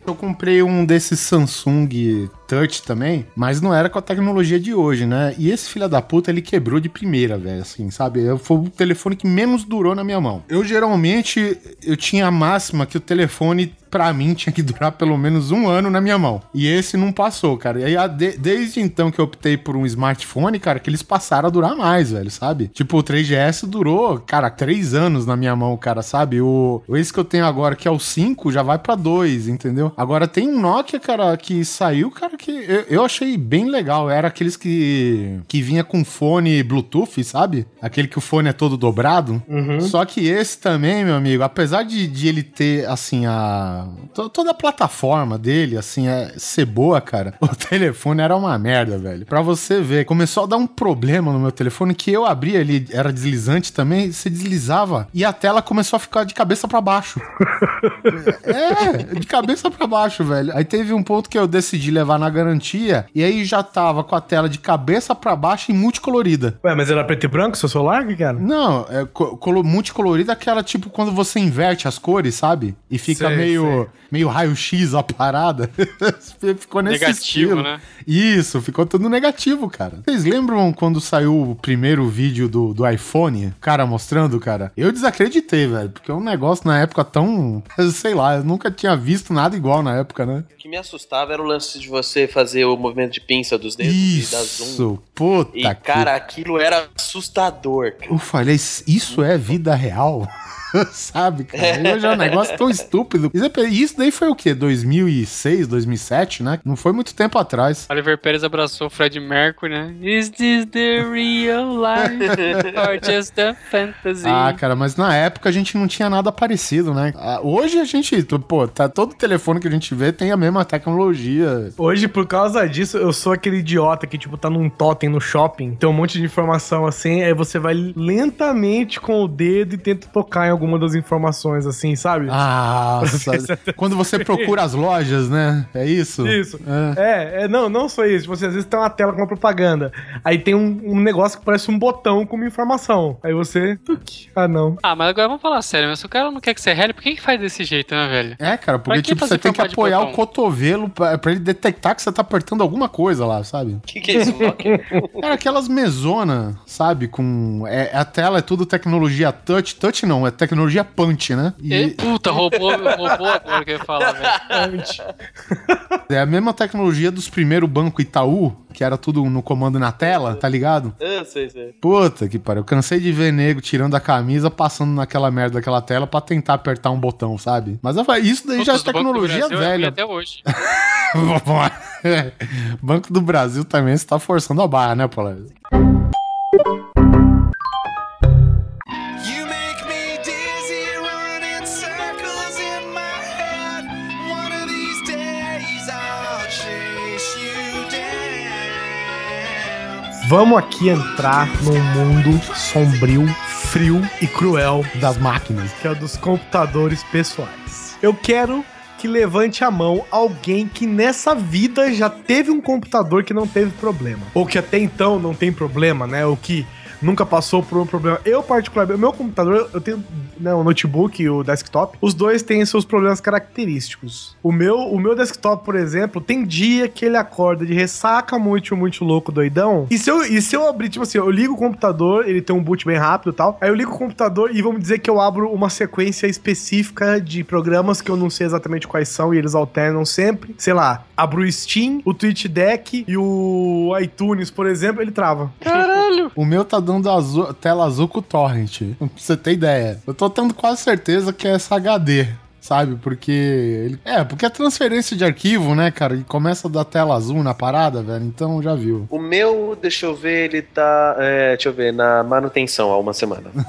Eu comprei um desses Samsung Touch também, mas não era com a tecnologia de hoje, né? E esse filho da puta, ele quebrou de primeira, velho, assim, sabe? Eu- Foi o telefone que menos durou na minha mão. Eu, geralmente, eu tinha a máxima que o telefone, pra mim, tinha que durar pelo menos um ano na minha mão. E esse não passou, cara. E aí, de- desde então que eu optei por um smartphone, cara, que eles passaram a durar mais, velho, sabe? Tipo, o 3GS durou, cara, três anos na minha mão, cara, sabe? O, esse que eu tenho agora, que é o 5, já vai pra dois, entendeu? Agora tem um Nokia, cara, que saiu, cara, que eu, eu achei bem legal. Era aqueles que, que vinha com fone Bluetooth, sabe? Aquele que o fone é todo dobrado. Só que esse também, meu amigo, apesar de, de ele ter, assim, a. to- toda a plataforma dele, assim, é, ser boa, cara, o telefone era uma merda, velho. Pra você ver, começou a dar um problema no meu telefone que eu abria, ele era deslizante também, você deslizava e a tela começou a ficar de cabeça pra baixo. é, de cabeça pra baixo, velho. Aí teve um ponto que eu decidi levar na na garantia e aí já tava com a tela de cabeça pra baixo e multicolorida. Ué, mas era preto e branco seu celular, que cara? Não, é co- colo- multicolorida é aquela tipo quando você inverte as cores, sabe? E fica Sei, meio, sei. meio raio-x a parada. ficou nesse Negativo, estilo. né? Isso, ficou tudo negativo, cara. Vocês lembram quando saiu o primeiro vídeo do, do iPhone? O cara mostrando, cara? Eu desacreditei, velho. Porque é um negócio na época tão. Sei lá, eu nunca tinha visto nada igual na época, né? O que me assustava era o lance de você fazer o movimento de pinça dos dedos e dar zoom. Isso, puta E, cara, aquilo era assustador, cara. Eu falei, isso é vida real? Sabe, cara? E Hoje é um negócio tão estúpido. Isso é- Isso daí foi o quê? 2006, 2007, né? Não foi muito tempo atrás. Oliver Pérez abraçou o Fred Mercury, né? Is this the real life or just a fantasy? Ah, cara, mas na época a gente não tinha nada parecido, né? Ah, Hoje a gente, pô, tá todo telefone que a gente vê tem a mesma tecnologia. Hoje, por causa disso, eu sou aquele idiota que, tipo, tá num totem no shopping, tem um monte de informação assim, aí você vai lentamente com o dedo e tenta tocar em alguma das informações, assim, sabe? Ah, quando você procura as lojas, né? É isso? Isso. É. É, é, não, não só isso. Você às vezes tem uma tela com uma propaganda. Aí tem um, um negócio que parece um botão com uma informação. Aí você. tuc, Ah, não. Ah, mas agora vamos falar sério, mas se o cara não quer que você rele, por que, que faz desse jeito, né, velho? É, cara, porque que tipo, você tem que apoiar o cotovelo pra, pra ele detectar que você tá apertando alguma coisa lá, sabe? O que, que é isso? Cara, aquelas mesonas, sabe? Com. É, a tela é tudo tecnologia touch. Touch não, é tecnologia punch, né? E... E Puta, roubou, roubou agora que eu ia falar, velho. é a mesma tecnologia dos primeiros Banco Itaú, que era tudo no comando na tela, tá ligado? Eu sei, sei. Puta que pariu. Eu cansei de ver nego tirando a camisa, passando naquela merda daquela tela pra tentar apertar um botão, sabe? Mas eu falei, isso daí já é Puta, bancos do tecnologia Brasil é velha. Até hoje. Banco do Brasil também você tá forçando a barra, né, Paulo? Vamos aqui entrar num mundo sombrio, frio e cruel, Das máquinas. que é o dos computadores pessoais. Eu quero que levante a mão alguém que nessa vida já teve um computador que não teve problema. Ou que até então não tem problema, né? Ou que nunca passou por um problema. Eu, particularmente, o meu computador, eu tenho né, o notebook e o desktop. Os dois têm seus problemas característicos. O meu, o meu desktop, por exemplo, tem dia que ele acorda de ressaca muito, muito louco, doidão. E se eu, e se eu abrir, tipo assim, eu ligo o computador, ele tem um boot bem rápido e tal. Aí eu ligo o computador e vamos dizer que eu abro uma sequência específica de programas que eu não sei exatamente quais são e eles alternam sempre. Sei lá, abro o Steam, o Twitch Deck e o iTunes, por exemplo, ele trava. O meu tá dando azul- tela azul com o torrent. Pra você ter ideia. Eu tô tendo quase certeza que é essa HD. Sabe? Porque. Ele... É, porque é transferência de arquivo, né, cara? E começa a dar tela azul na parada, velho. Então já viu. O meu, deixa eu ver, ele tá. É, deixa eu ver, na manutenção há uma semana.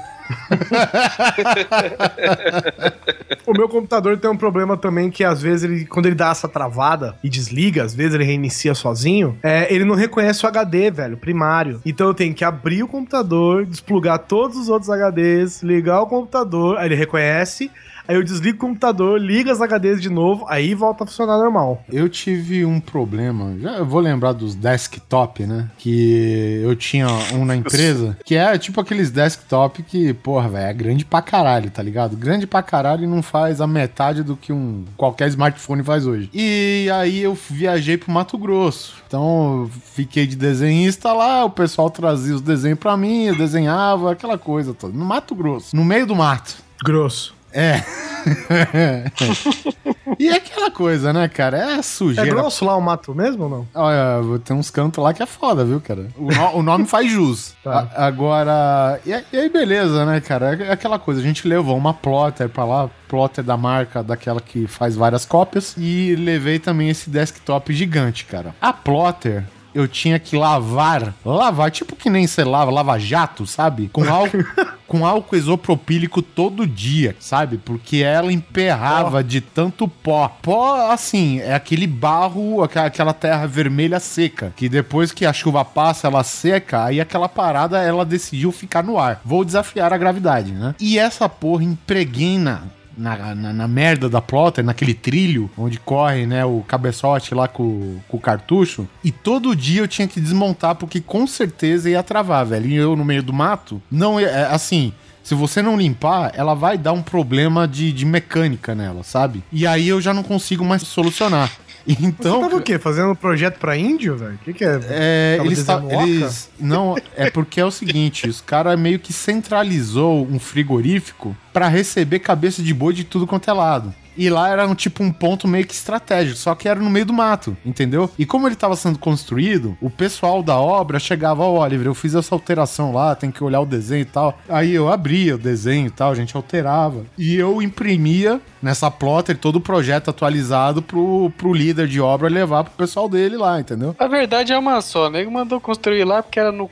O meu computador tem um problema também que às vezes ele, quando ele dá essa travada e desliga, às vezes ele reinicia sozinho, é, ele não reconhece o HD, velho, primário. Então eu tenho que abrir o computador, desplugar todos os outros HDs, ligar o computador, aí ele reconhece, aí eu desligo o computador, liga as HDs de novo, aí volta a funcionar normal. Eu tive um problema. Já eu vou lembrar dos desktop, né? Que eu tinha um na empresa. Que é tipo aqueles desktop que, porra, velho, é grande pra caralho, tá ligado? Grande pra caralho e não faz a metade do que um qualquer smartphone faz hoje. E aí eu viajei pro Mato Grosso. Então eu fiquei de desenhista lá, o pessoal trazia os desenhos pra mim, eu desenhava, aquela coisa toda. No Mato Grosso, no meio do mato. Grosso. É. e é aquela coisa, né, cara? É É sujeira grosso lá o mato mesmo ou não? Olha, tem uns cantos lá que é foda, viu, cara? O, no- o nome faz jus. Tá. A- agora, e, e aí beleza, né, cara? É aquela coisa, a gente levou uma plotter pra lá, plotter da marca daquela que faz várias cópias, e levei também esse desktop gigante, cara. A plotter... Eu tinha que lavar, lavar, tipo que nem você lava, lava jato, sabe? Com álcool, com álcool isopropílico todo dia, sabe? Porque ela emperrava de tanto pó. Pó, assim, é aquele barro, aquela terra vermelha seca, que depois que a chuva passa, ela seca, aí aquela parada, ela decidiu ficar no ar. Vou desafiar a gravidade, né? E essa porra impregna na, na, na merda da plotter, naquele trilho onde corre, né, o cabeçote lá com, com o cartucho. E todo dia eu tinha que desmontar, porque com certeza ia travar, velho. E eu no meio do mato, não é, assim. Se você não limpar, ela vai dar um problema de, de mecânica nela, sabe? E aí eu já não consigo mais solucionar. Então. Você tava o quê? Fazendo um projeto pra índio, velho? O que, que é? É, eles, oca? eles não é porque é o seguinte, os caras meio que centralizou um frigorífico pra receber cabeça de boi de tudo quanto é lado. E lá era um tipo um ponto meio que estratégico, só que era no meio do mato, entendeu? E como ele tava sendo construído, o pessoal da obra chegava, ó, Oliver, eu fiz essa alteração lá, tem que olhar o desenho e tal. Aí eu abria o desenho e tal, a gente alterava. E eu imprimia nessa plotter todo o projeto atualizado pro, pro líder de obra levar pro pessoal dele lá, entendeu? A verdade é uma só, o nego mandou construir lá porque era no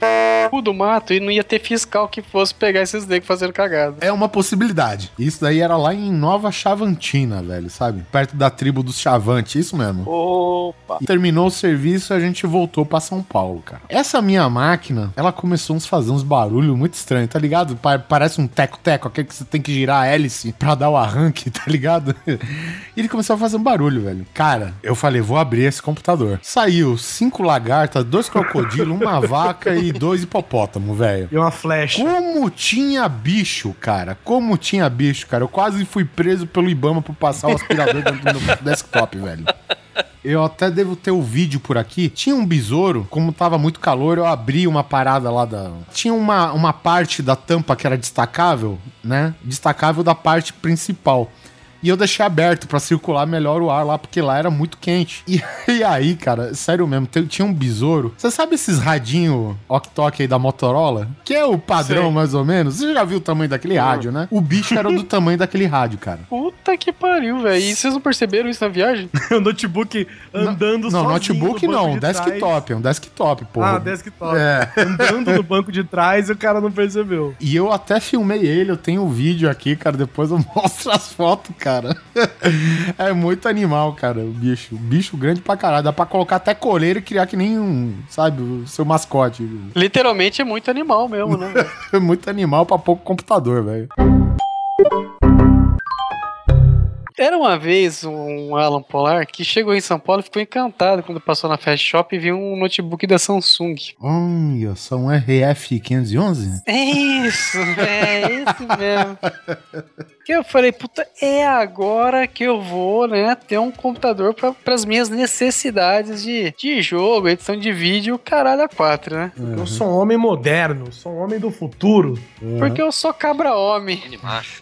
cu do mato e não ia ter fiscal que fosse pegar esses negros fazendo cagada. É uma possibilidade. Isso daí era lá em Nova Chavantina, velho, sabe? Perto da tribo dos Chavantes, isso mesmo. Opa! E terminou o serviço e a gente voltou pra São Paulo, cara. Essa minha máquina, ela começou a fazer uns barulhos muito estranhos, tá ligado? Pa- parece um teco-teco, aquele que você tem que girar a hélice pra dar o arranque, tá ligado? E ele começou a fazer um barulho, velho. Cara, eu falei, vou abrir esse computador. Saiu cinco lagartas, dois crocodilos, uma vaca e dois hipopótamos, velho. E uma flecha. Como tinha bicho, cara. Como tinha bicho, cara. Eu quase fui preso pelo Ibama por passar o aspirador dentro do meu desktop, velho. Eu até devo ter o vídeo por aqui. Tinha um besouro, como tava muito calor, eu abri uma parada lá da. Tinha uma, uma parte da tampa que era destacável, né? Destacável da parte principal. E eu deixei aberto pra circular melhor o ar lá, porque lá era muito quente. E, e aí, cara, sério mesmo, tinha um besouro. Você sabe esses radinho ok-tok aí da Motorola? Que é o padrão, Sei. mais ou menos? Você já viu o tamanho daquele rádio, né? O bicho era do tamanho daquele rádio, cara. Puta que pariu, velho. E vocês não perceberam isso na viagem? o notebook andando Não, sozinho notebook no banco não, de trás. desktop, é um desktop, porra. Ah, desktop. É. Andando no banco de trás e o cara não percebeu. E eu até filmei ele, eu tenho o vídeo aqui, cara. Depois eu mostro as fotos, cara. é muito animal, cara, o bicho. Bicho grande pra caralho. Dá pra colocar até coleira e criar que nem um, sabe, o seu mascote. Literalmente é muito animal mesmo, né? É muito animal pra pouco computador, velho. Era uma vez um Alan Polar que chegou em São Paulo e ficou encantado quando passou na Fast Shop e viu um notebook da Samsung. Olha, só um RF 511? É isso, é esse mesmo. Que eu falei, puta, é agora que eu vou, né, ter um computador para as minhas necessidades de, de jogo, edição de vídeo, caralho a quatro, né? Eu sou um homem moderno, sou um homem do futuro. Porque eu sou cabra homem.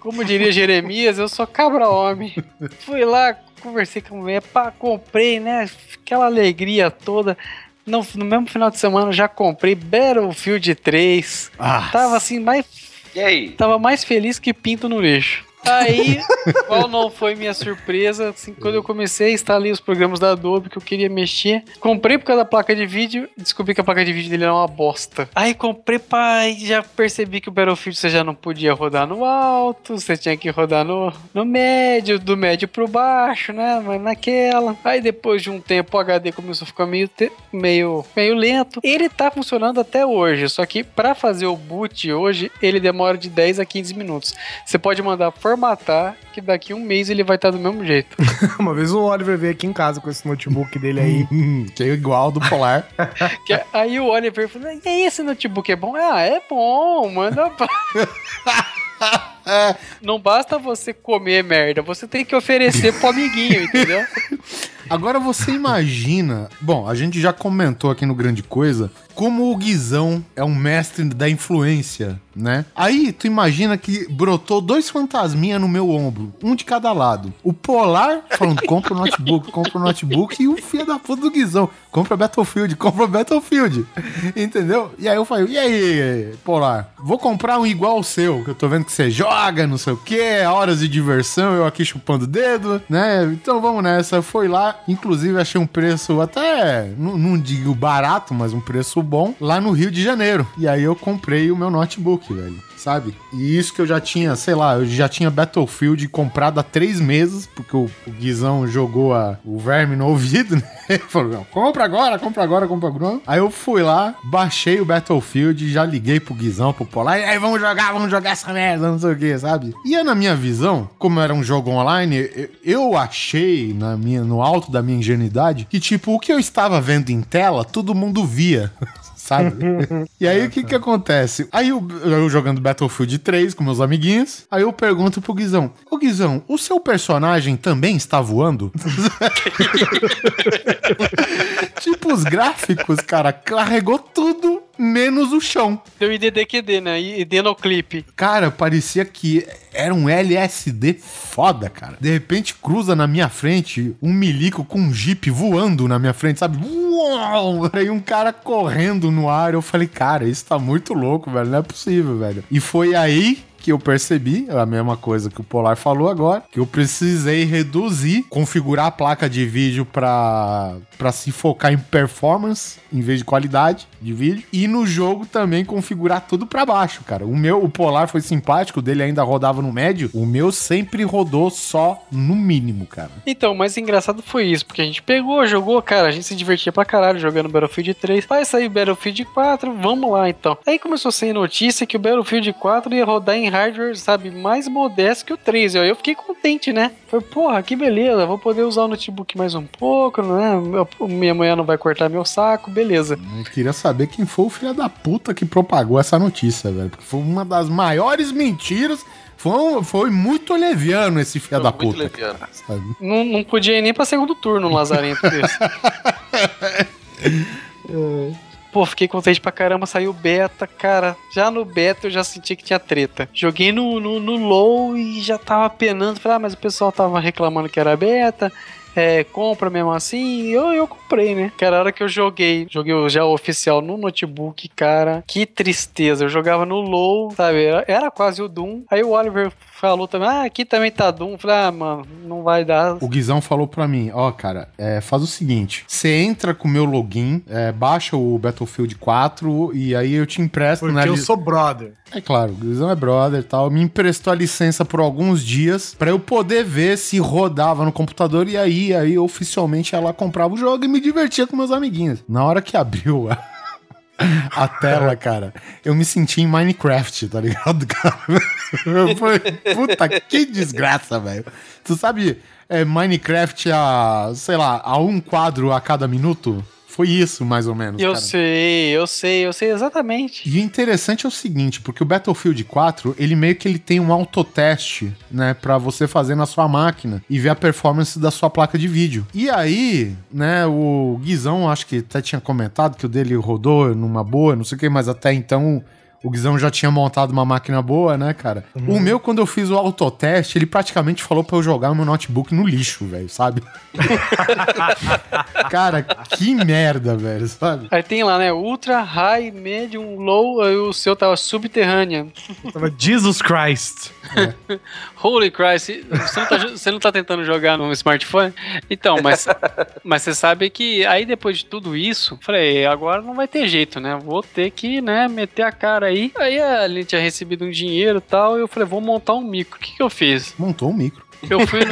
Como diria Jeremias, eu sou cabra homem. Fui lá, conversei com a mulher, pá, comprei, né? Aquela alegria toda. No, no mesmo final de semana eu já comprei Battlefield 3. Ah, Tava assim, mais. E aí? Tava mais feliz que pinto no lixo. Aí, qual não foi minha surpresa? Assim, quando eu comecei, instalei os programas da Adobe que eu queria mexer. Comprei por causa da placa de vídeo, descobri que a placa de vídeo dele era uma bosta. Aí comprei, pai, já percebi que o Battlefield você já não podia rodar no alto, você tinha que rodar no, no médio, do médio pro baixo, né? Mas naquela. Aí depois de um tempo o HD começou a ficar meio, te- meio, meio lento. Ele tá funcionando até hoje, só que pra fazer o boot hoje, ele demora de 10 a 15 minutos. Você pode mandar formatar, que daqui um mês ele vai estar do mesmo jeito. Uma vez o Oliver veio aqui em casa com esse notebook dele aí. que é igual ao do Polar. Que- aí o Oliver falou: E aí, esse notebook é bom? Ah, é bom, manda. pra-" Não basta você comer merda, você tem que oferecer pro amiguinho, entendeu? Agora você imagina. Bom, a gente já comentou aqui no Grande Coisa como o Guizão é um mestre da influência, né? Aí tu imagina que brotou dois fantasminha no meu ombro, um de cada lado. O Polar falando: compra o notebook, compra o notebook, e o filho da puta do Guizão: compra Battlefield, compra Battlefield. Entendeu? E aí eu falei: e aí, Polar? Vou comprar um igual ao seu, que eu tô vendo que você joga, não sei o que, horas de diversão, eu aqui chupando o dedo, né? Então vamos nessa. Foi lá, inclusive achei um preço até, não, não digo barato, mas um preço bom, lá no Rio de Janeiro. E aí eu comprei o meu notebook, velho. Sabe? E isso que eu já tinha, sei lá, eu já tinha Battlefield comprado há três meses, porque o, o Guizão jogou a- o verme no ouvido, né? Ele falou, compra agora, compra agora, compra agora. Aí eu fui lá, baixei o Battlefield, já liguei pro Guizão, pro Polar, e aí vamos jogar, vamos jogar essa merda, não sei o que, sabe? E na minha visão, como era um jogo online, eu, eu achei, na minha, no alto da minha ingenuidade, que tipo, o que eu estava vendo em tela, todo mundo via. Sabe? e aí o que que acontece? Aí eu, eu jogando Battlefield 3 com meus amiguinhos, aí eu pergunto pro Guizão: Ô Guizão, o seu personagem também está voando? tipo, os gráficos, cara, carregou tudo menos o chão. Deu IDDQD, né? ID no clipe. Cara, parecia que era um LSD foda, cara. De repente cruza na minha frente um milico com um jeep voando na minha frente, sabe? Uau! Aí um cara correndo no ar. Eu falei, cara, isso tá muito louco, velho. Não é possível, velho. E foi aí que eu percebi, a mesma coisa que o Polar falou agora, que eu precisei reduzir, configurar a placa de vídeo pra se focar em performance em vez de qualidade de vídeo. E no jogo também configurar tudo pra baixo, cara. O meu, o Polar foi simpático, o dele ainda rodava no médio. O meu sempre rodou só no mínimo, cara. Então, mais engraçado foi isso, porque a gente pegou, jogou, cara, a gente se divertia pra caralho jogando Battlefield 3. Vai sair Battlefield 4, vamos lá então. Aí começou a sair notícia que o Battlefield 4 ia rodar em hardware, sabe, mais modesto que o 3. Aí eu fiquei contente, né? Foi, porra, que beleza, vou poder usar o notebook mais um pouco, né? Minha mulher não vai cortar meu saco, beleza. Eu queria saber quem foi o filho da puta que propagou essa notícia, velho. Porque foi uma das maiores mentiras. Foi, foi muito leviano esse filho da Muito puta. leviano. Não, não podia ir nem pra segundo turno um lazarento desse. Pô, fiquei contente pra caramba, saiu beta, cara. Já no beta eu já senti que tinha treta. Joguei no, no, no low e já tava penando. Falei, ah, mas o pessoal tava reclamando que era beta. É, compra mesmo assim. Eu, eu comprei, né? Era a hora que eu joguei. Joguei já oficial no notebook, cara. Que tristeza. Eu jogava no low, sabe? Era, era quase o Doom. Aí o Oliver falou também, ah, aqui também tá Doom. Falei, ah, mano, não vai dar. O Guizão falou pra mim, ó, cara, é, faz o seguinte, você entra com o meu login, é, baixa o Battlefield 4 e aí eu te empresto, Porque né? eu li- sou brother. É claro, o Guizão é brother e tal, me emprestou a licença por alguns dias pra eu poder ver se rodava no computador e aí, aí oficialmente ela comprava o jogo e me divertia com meus amiguinhos. Na hora que abriu a... A tela, cara, eu me senti em Minecraft, tá ligado, cara? Puta, que desgraça, velho. Tu sabe, é, Minecraft a, sei lá, a um quadro a cada minuto? Foi isso, mais ou menos, Eu cara. sei, eu sei, eu sei exatamente. E o interessante é o seguinte, porque o Battlefield 4, ele meio que ele tem um autoteste, né, Pra você fazer na sua máquina e ver a performance da sua placa de vídeo. E aí, né, o Guizão, acho que até tinha comentado que o dele rodou numa boa, não sei o que, mas até então o Guizão já tinha montado uma máquina boa, né, cara? O meu, quando eu fiz o autoteste, ele praticamente falou pra eu jogar o meu notebook no lixo, velho, sabe? cara, que merda, velho, sabe? Aí tem lá, né? Ultra, high, medium, low, aí o seu tava subterrânea. Tava Jesus Christ. Holy Christ, você não, tá, você não tá tentando jogar no smartphone? Então, mas, mas você sabe que aí depois de tudo isso, falei, agora não vai ter jeito, né? Vou ter que, né, meter a cara aí. Aí a gente tinha recebido um dinheiro e tal, e eu falei, vou montar um micro. O que que eu fiz? Montou um micro. Eu fui.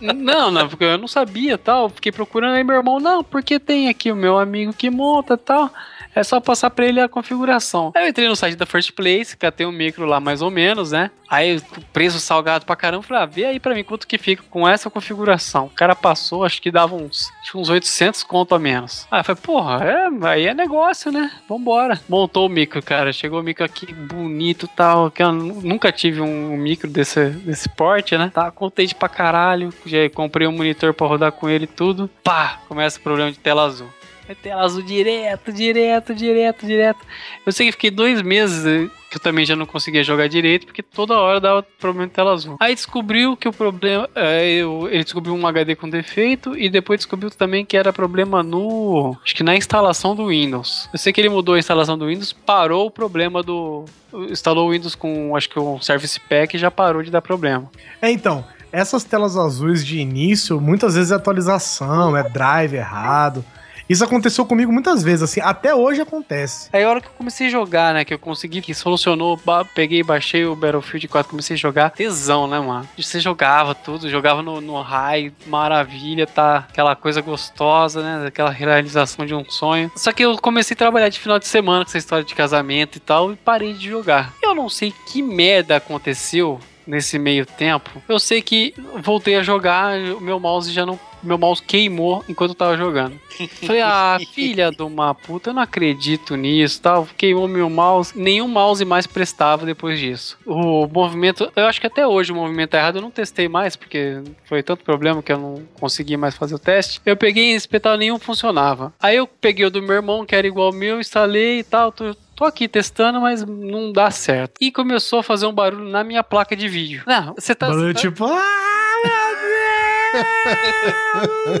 Não, não, porque eu não sabia tal. Fiquei procurando aí meu irmão. Não, porque tem aqui o meu amigo que monta tal. É só passar pra ele a configuração. Aí eu entrei no site da First Place, tem um micro lá mais ou menos, né? Aí preço salgado pra caramba. Falei, ah, vê aí pra mim quanto que fica com essa configuração. O cara passou, acho que dava uns, acho que uns 800 conto a menos. Aí eu falei, porra, é, aí é negócio, né? Vambora. Montou o micro, cara. Chegou o micro aqui bonito e tal. Que eu nu- nunca tive um micro desse, desse porte, né? Tava contente pra caralho. Já comprei um monitor pra rodar com ele e tudo. Pá! Começa o problema de tela azul. É tela azul direto, direto, direto, direto. Eu sei que fiquei dois meses eh, que eu também já não conseguia jogar direito, porque toda hora dava problema de tela azul. Aí descobriu que o problema. eh, eu- ele descobriu um HD com defeito e depois descobriu também que era problema no. Acho que na instalação do Windows. Eu sei que ele mudou a instalação do Windows, parou o problema do. Instalou o Windows com, acho que o Service Pack e já parou de dar problema. É, então, essas telas azuis de início, muitas vezes é atualização, é drive errado. Isso aconteceu comigo muitas vezes, assim, até hoje acontece. Aí a hora que eu comecei a jogar, né? Que eu consegui, que solucionou, peguei, baixei o Battlefield 4, comecei a jogar. Tesão, né, mano? Você jogava tudo, jogava no, no high, maravilha, tá? Aquela coisa gostosa, né? Aquela realização de um sonho. Só que eu comecei a trabalhar de final de semana com essa história de casamento e tal, e parei de jogar. Eu não sei que merda aconteceu nesse meio tempo. Eu sei que voltei a jogar, o meu mouse já não. Meu mouse queimou enquanto eu tava jogando. Falei, ah, filha de uma puta, eu não acredito nisso, tal. Queimou meu mouse. Nenhum mouse mais prestava depois disso. O movimento, eu acho que até hoje o movimento é errado. Eu não testei mais, porque foi tanto problema que eu não consegui mais fazer o teste. Eu peguei e espetar nenhum funcionava. Aí eu peguei o do meu irmão, que era igual ao meu, instalei e tal. Tô, tô aqui testando, mas não dá certo. E começou a fazer um barulho na minha placa de vídeo. Não, você tá. Barulho tá- tipo, ah, meu Deus!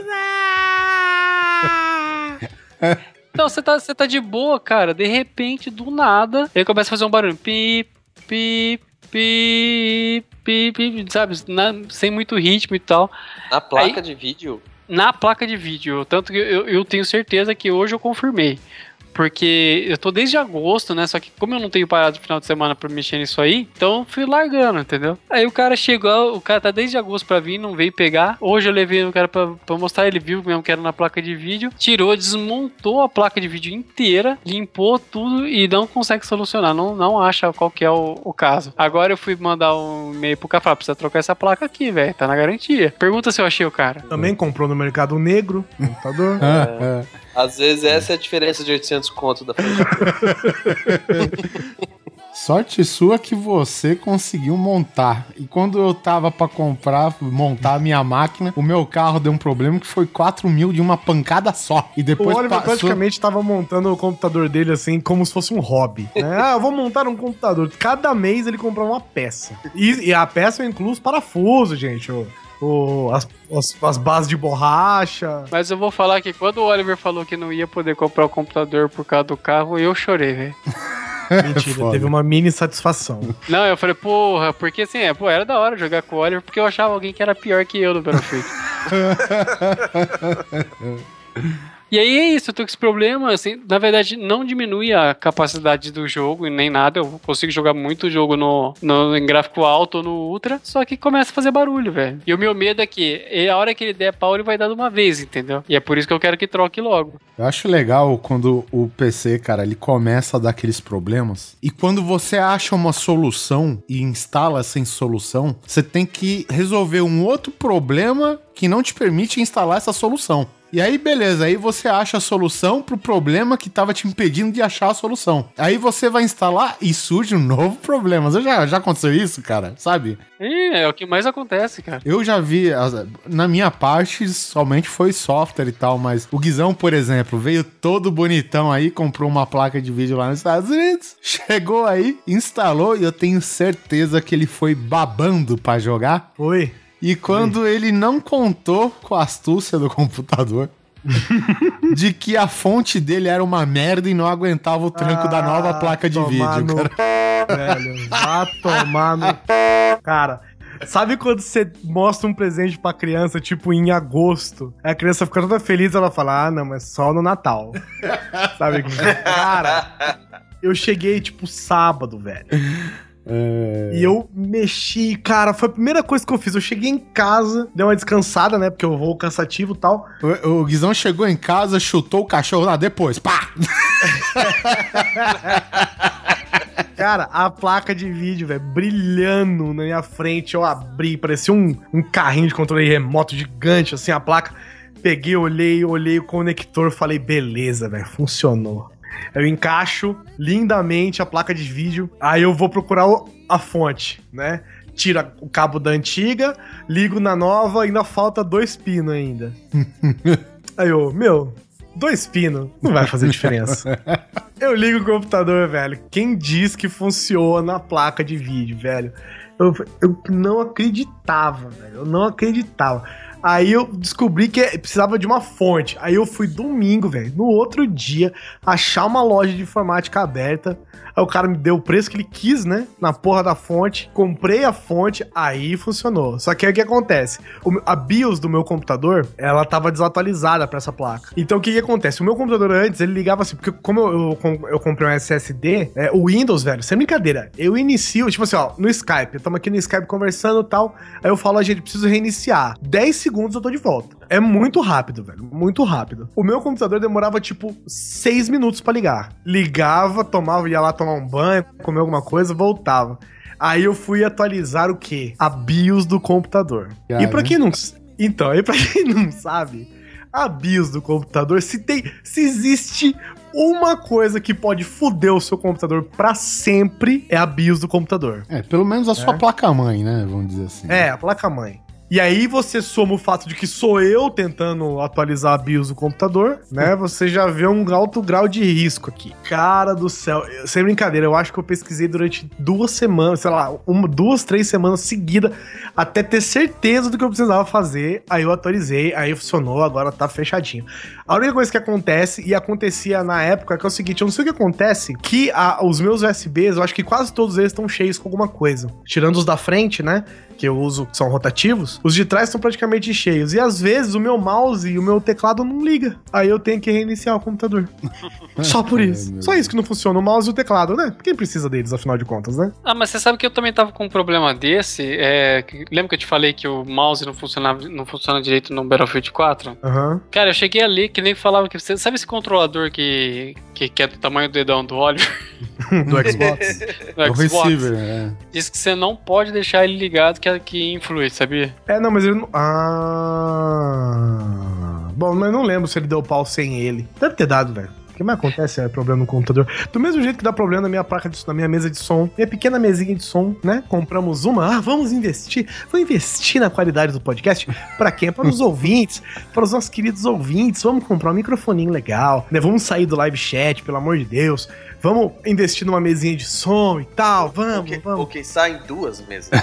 Então, você tá, você tá de boa, cara. De repente, do nada, ele começa a fazer um barulho. Pi, pi, pi, pi, pi, sabe? Na- sem muito ritmo e tal. Na placa de vídeo, Na placa de vídeo. Tanto que eu, eu tenho certeza que hoje eu confirmei. Porque eu tô desde agosto, né? Só que como eu não tenho parado no final de semana pra mexer nisso aí, então eu fui largando, entendeu? Aí o cara chegou, o cara tá desde agosto pra vir, não veio pegar. Hoje eu levei o cara pra, pra mostrar, ele viu mesmo que era na placa de vídeo, tirou, desmontou a placa de vídeo inteira, limpou tudo e não consegue solucionar, não, não acha qual que é o, o caso. Agora eu fui mandar um e-mail pro cara falar, precisa trocar essa placa aqui, velho, tá na garantia. Pergunta se eu achei o cara. Também comprou no mercado negro, computador. Ah, ah. Às vezes essa é a diferença de 800 conto da frente. Sorte sua que você conseguiu montar. E quando eu tava pra comprar, montar a minha máquina, o meu carro deu um problema que foi 4 mil de uma pancada só. E O depois Oliver passou... praticamente tava montando o computador dele assim, como se fosse um hobby. né? Ah, eu vou montar um computador. Cada mês ele comprou uma peça. E, e a peça inclui os parafusos, gente. O, o- as, as, as bases de borracha. Mas eu vou falar que quando o Oliver falou que não ia poder comprar o computador por causa do carro, eu chorei, velho. Mentira, Foda. teve uma mini satisfação. Não, eu falei, porra, porque assim, é, pô, era da hora jogar com o Oliver, porque eu achava alguém que era pior que eu no Battlefield. E aí é isso, eu tô com esse problema, assim, na verdade não diminui a capacidade do jogo e nem nada, eu consigo jogar muito jogo no, no em gráfico alto ou no ultra, só que começa a fazer barulho, velho. E o meu medo é que a hora que ele der pau, ele vai dar de uma vez, entendeu? E é por isso que eu quero que troque logo. Eu acho legal quando o PC, cara, ele começa a dar aqueles problemas. E quando você acha uma solução e instala sem solução, você tem que resolver um outro problema que não te permite instalar essa solução. E aí, beleza, aí você acha a solução pro problema que tava te impedindo de achar a solução. Aí você vai instalar e surge um novo problema. Você já, já aconteceu isso, cara? Sabe? E é o que mais acontece, cara. Eu já vi, na minha parte, somente foi software e tal, mas o Guizão, por exemplo, veio todo bonitão aí, comprou uma placa de vídeo lá nos Estados Unidos, chegou aí, instalou e eu tenho certeza que ele foi babando pra jogar. Oi. E quando ele não contou com a astúcia do computador, de que a fonte dele era uma merda e não aguentava o tranco da nova placa de Ah, tomar vídeo, no cara. Velho, vá tomar no. Cara, sabe quando você mostra um presente pra criança, tipo em agosto? A criança fica toda feliz, ela fala: Ah, não, mas só no Natal. sabe? Cara, eu cheguei tipo sábado, velho. É. E eu mexi, cara, foi a primeira coisa que eu fiz. Eu cheguei em casa, dei uma descansada, né? Porque eu vou cansativo e tal. O, o Guizão chegou em casa, chutou o cachorro lá depois, pá! Cara, a placa de vídeo, velho, brilhando na minha frente. Eu abri, parecia um, um carrinho de controle remoto gigante, assim, a placa. Peguei, olhei, olhei o conector, falei, beleza, velho, funcionou. Eu encaixo lindamente a placa de vídeo, aí eu vou procurar a fonte, né? Tira o cabo da antiga, ligo na nova, ainda falta dois pinos ainda. aí eu, meu, dois pinos, não vai fazer diferença. Eu ligo o computador, velho. Quem diz que funciona a placa de vídeo, velho? Eu, eu não acreditava, velho. Eu não acreditava. Aí eu descobri que precisava de uma fonte. Aí eu fui domingo, velho, no outro dia, achar uma loja de informática aberta. Aí o cara me deu o preço que ele quis, né? Na porra da fonte. Comprei a fonte, aí funcionou. Só que aí o que acontece? O- a BIOS do meu computador, ela tava desatualizada pra essa placa. Então o que que acontece? O meu computador antes, ele ligava assim, porque como eu, eu, eu comprei um SSD, é, o Windows, velho, sem brincadeira, eu inicio, tipo assim, ó, no Skype, estamos aqui no Skype conversando e tal, aí eu falo, a gente precisa reiniciar. 10 segundos eu tô de volta. É muito rápido, velho, muito rápido. O meu computador demorava, tipo, 6 minutos pra ligar. Ligava, tomava, ia lá tomar um banho, comer alguma coisa, voltava. Aí eu fui atualizar o quê? A BIOS do computador. E Cara. pra quem não... Então, e pra quem não sabe, a BIOS do computador, se tem, se existe uma coisa que pode foder o seu computador pra sempre, é a BIOS do computador. É, pelo menos a sua placa-mãe, né? Vamos dizer assim. É, a placa-mãe. E aí você soma o fato de que sou eu tentando atualizar a BIOS do computador, né? Você já vê um alto grau de risco aqui. Cara do céu, sem brincadeira, eu acho que eu pesquisei durante duas semanas, sei lá, uma, duas, três semanas seguidas, até ter certeza do que eu precisava fazer. Aí eu atualizei, aí funcionou, agora tá fechadinho. A única coisa que acontece, e acontecia na época, é que é o seguinte, eu não sei o que acontece, que a- os meus USBs, eu acho que quase todos eles estão cheios com alguma coisa. Tirando os da frente, né? Que eu uso, que são rotativos, os de trás estão praticamente cheios. E às vezes o meu mouse e o meu teclado não liga. Aí eu tenho que reiniciar o computador. Só por isso. meu Só isso que não funciona, o mouse e o teclado, né? Quem precisa deles, afinal de contas, né? Ah, mas você sabe que eu também tava com um problema desse. É, que- lembra que eu te falei que o mouse não funcionava, não funciona direito no Battlefield 4? Aham. Cara, eu cheguei ali que nem falava que você sabe esse controlador que, que, que é do tamanho do dedão do Oliver Do Xbox. do O Xbox? receiver, é. Diz que você não pode deixar ele ligado que, que influi, sabia? é, não, mas ele não. Ah. Bom, mas eu não lembro se ele deu pau sem ele. Deve ter dado, velho. Que mais acontece é problema no computador. Do mesmo jeito que dá problema na minha placa de na minha mesa de som, minha pequena mesinha de som, né? Compramos uma. Ah, vamos investir. Vou investir na qualidade do podcast. Pra quem? Para os ouvintes, para os nossos queridos ouvintes. Vamos comprar um microfoninho legal, né? Vamos sair do live chat, pelo amor de Deus. Vamos investir numa mesinha de som e tal. Ou, Vamos, que, vamos. ou quem sai em duas mesas.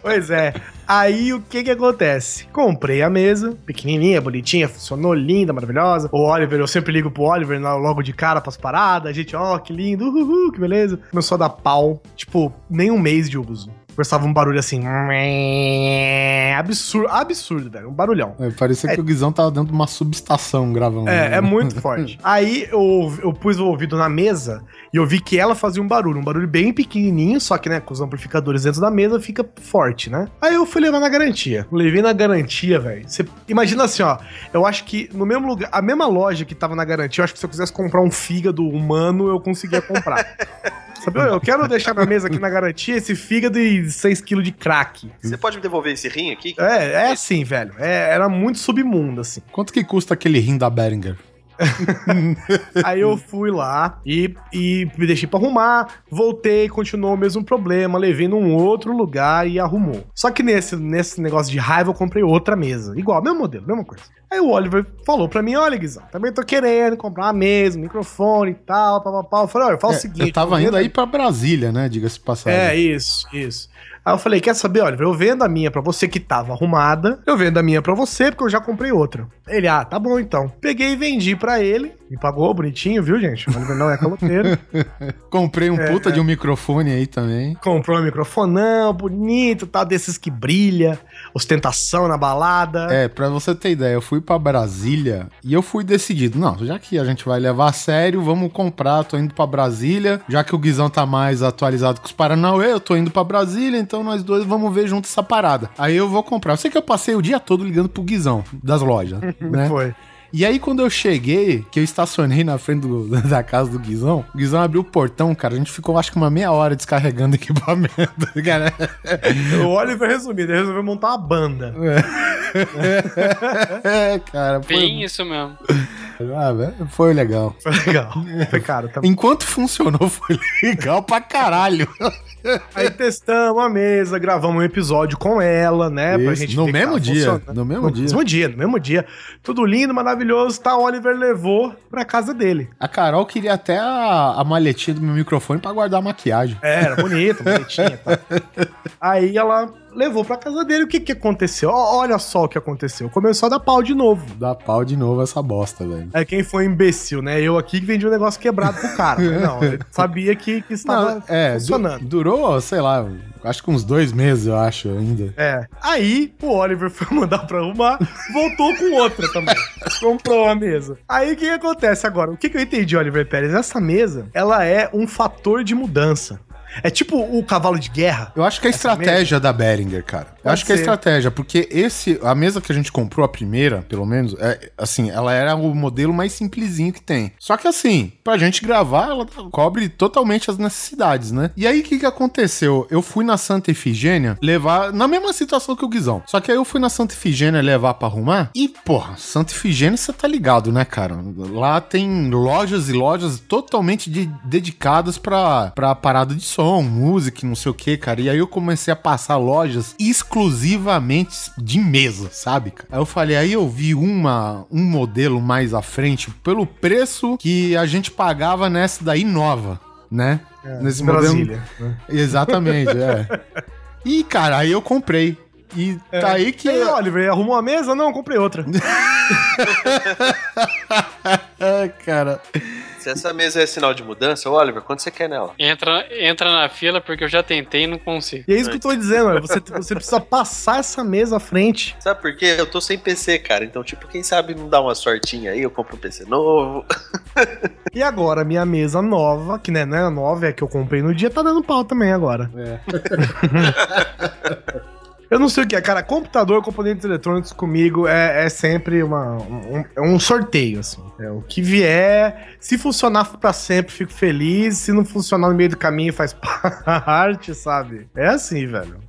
Pois é. Aí o que que acontece? Comprei a mesa, pequenininha, bonitinha, funcionou linda, maravilhosa. O Oliver, eu sempre ligo pro Oliver logo de cara pras paradas. A gente, ó, que lindo, uhul, que beleza. Começou a dar pau, tipo, nem um mês de uso. Começava um barulho assim. Absurdo, absurdo, velho. Um barulhão. É, parecia que o Guizão tava dentro de uma subestação gravando. É, né? é muito forte. Aí eu, eu pus o ouvido na mesa e eu vi que ela fazia um barulho, um barulho bem pequenininho, só que, né, com os amplificadores dentro da mesa fica forte, né? Aí eu fui levar na garantia. Levei na garantia, velho. Você imagina assim, ó. Eu acho que no mesmo lugar, a mesma loja que tava na garantia, eu acho que se eu quisesse comprar um fígado humano, eu conseguia comprar. Sabe, eu quero deixar na mesa aqui na garantia esse fígado e 6kg de crack. Você pode me devolver esse rim aqui? É, é assim, velho. É- era muito submundo, assim. Quanto que custa aquele rim da Behringer? Aí eu fui lá e, e me deixei pra arrumar, voltei, continuou o mesmo problema, levei num outro lugar e arrumou. Só que nesse, nesse negócio de raiva eu comprei outra mesa, igual, mesmo modelo, mesma coisa. Aí o Oliver falou pra mim, olha Guizão, também tô querendo comprar uma mesa, um microfone e tal, papapá. Eu falei, olha, o É, seguinte... eu tava eu indo vendo- aí pra Brasília, né? Diga-se passagem. É, isso, isso. Aí eu falei, quer saber, Oliver, eu vendo a minha pra você que tava arrumada, eu vendo a minha pra você porque eu já comprei outra. Ele, ah, tá bom então. Peguei e vendi pra ele, me pagou bonitinho, viu, gente? Oliver não é caloteiro. Comprei um É, puta de um microfone aí também. Comprou um microfonão bonito, tal, desses que brilha, ostentação na balada. É, pra você ter ideia, eu fui pra Brasília e eu fui decidido. Não, já que a gente vai levar a sério, vamos comprar. Tô indo pra Brasília. Já que o Guizão tá mais atualizado que os Paranauê, eu tô indo pra Brasília, então nós dois vamos ver junto essa parada. Aí eu vou comprar. Eu sei que eu passei o dia todo ligando pro Guizão das lojas, né? Foi. E aí, quando eu cheguei, que eu estacionei na frente do- da casa do Guizão, o Guizão abriu o portão, cara. A gente ficou, acho que uma meia hora descarregando equipamento, cara. O Oliver resumido, ele resolveu montar uma banda. É, cara, foi, Bem isso mesmo. ah, velho, foi legal. Foi legal. Foi caro também. Enquanto funcionou, foi legal pra caralho. Aí testamos a mesa, gravamos um episódio com ela, né? Isso, no ver que mesmo dia, no mesmo no dia. mesmo dia, no mesmo dia. Tudo lindo, maravilhoso, tá? O Oliver levou pra casa dele. A Carol queria até a, a maletinha do meu microfone pra guardar a maquiagem. É, era bonito, bonitinha e tal. Aí ela levou pra casa dele. O que que aconteceu? Olha só o que aconteceu. Começou a dar pau de novo. Dá pau de novo essa bosta, velho. É quem foi imbecil, né? Eu aqui que vendi um negócio quebrado pro cara. Não, ele sabia que, que estava Não, é, du- funcionando. durou, sei lá, acho que uns dois meses, eu acho, ainda. É. Aí, o Oliver foi mandar pra arrumar, voltou com outra também. Comprou a mesa. Aí, o que, que acontece agora? O que, que eu entendi, Oliver Pérez? Essa mesa, ela é um fator de mudança. É tipo o cavalo de guerra. Eu acho que é a estratégia da Behringer, cara. Eu Pode acho que é a ser. estratégia, porque esse, a mesa que a gente comprou, a primeira, pelo menos, é, assim, ela era o modelo mais simplesinho que tem. Só que assim, pra gente gravar, ela cobre totalmente as necessidades, né? E aí, o que que aconteceu? Eu fui na Santa Efigênia levar, na mesma situação que o Guizão. Só que aí eu fui na Santa Efigênia levar pra arrumar, e, porra, Santa Efigênia, você tá ligado, né, cara? Lá tem lojas e lojas totalmente de- dedicadas pra, pra parada de som, música, e não sei o que, cara. E aí eu comecei a passar lojas exclusivamente de mesa, sabe, cara? Aí eu falei, aí eu vi uma, um modelo mais à frente pelo preço que a gente pagava nessa daí nova, né? Nesse Brasília. né? Exatamente, é. E, cara, aí eu comprei. E tá aí que. E aí, Oliver, arrumou a mesa? Não, comprei outra. É, cara. Se essa mesa é sinal de mudança, Oliver, quanto você quer nela? Entra, entra na fila porque eu já tentei e não consigo. E é isso que eu tô dizendo, Oliver, você, você precisa passar essa mesa à frente. Sabe por quê? Eu tô sem PC, cara. Então, tipo, quem sabe não dá uma sortinha aí, eu compro um PC novo. E agora, minha mesa nova, que né, não é nova, é a que eu comprei no dia, tá dando pau também agora. É. Eu não sei o que é, cara. Computador, componentes eletrônicos comigo é, é sempre uma, um, é um sorteio, assim. É o que vier. Se funcionar pra sempre, fico feliz. Se não funcionar no meio do caminho, faz parte, sabe? É assim, velho.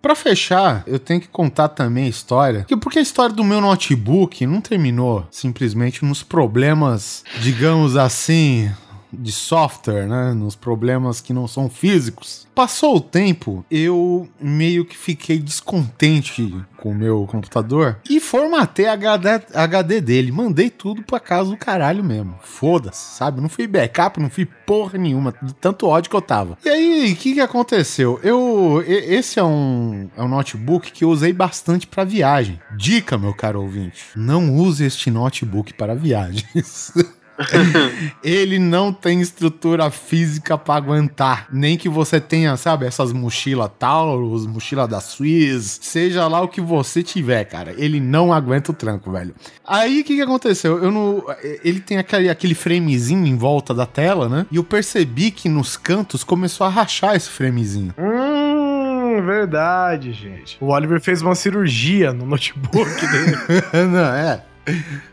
Pra fechar, eu tenho que contar também a história. que- Porque a história do meu notebook não terminou simplesmente nos problemas, digamos assim, de software, né? Nos problemas que não são físicos. Passou o tempo, eu meio que fiquei descontente com o meu computador e formatei a HD, HD dele. Mandei tudo pra casa do caralho mesmo. Foda-se, sabe? Não fui backup, não fui porra nenhuma, de tanto ódio que eu tava. E aí, o que que aconteceu? Eu, esse é um, é um notebook que eu usei bastante pra viagem. Dica, meu caro ouvinte, não use este notebook para viagens. Ele não tem estrutura física pra aguentar. Nem que você tenha, sabe, essas mochilas Taurus, mochila da Swiss, seja lá o que você tiver, cara. Ele não aguenta o tranco, velho. Aí o que, que aconteceu? Eu não. Ele tem aquele, aquele framezinho em volta da tela, né? E eu percebi que nos cantos começou a rachar esse framezinho. Hum, verdade, gente. O Oliver fez uma cirurgia no notebook dele. não, é.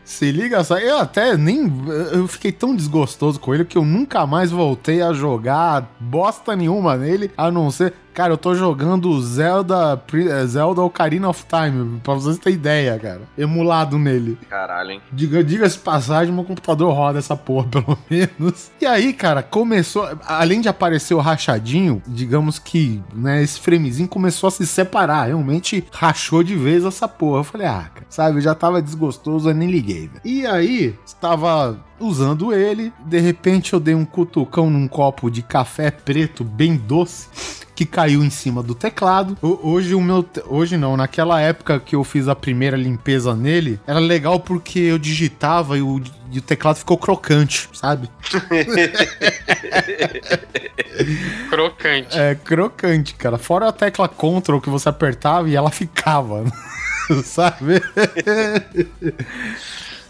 Se liga só, eu até nem. Eu fiquei tão desgostoso com ele que eu nunca mais voltei a jogar bosta nenhuma nele, a não ser. Cara, eu tô jogando Zelda, eh, Zelda Ocarina of Time, pra vocês terem ideia, cara. Emulado nele. Caralho, hein? Diga- Diga-se passagem, meu computador roda essa porra, pelo menos. E aí, cara, começou. Além de aparecer o rachadinho, digamos que, né, esse framezinho começou a se separar. Realmente rachou de vez essa porra. Eu falei, ah, cara, sabe, eu já tava desgostoso, eu nem liguei, velho. E aí, estava usando ele, de repente eu dei um cutucão num copo de café preto bem doce que caiu em cima do teclado. Ho- Hoje o meu, hoje não, naquela época que eu fiz a primeira limpeza nele, era legal porque eu digitava e o, e o teclado ficou crocante, sabe? Crocante. É crocante, cara. Fora a tecla Ctrl que você apertava e ela ficava, sabe?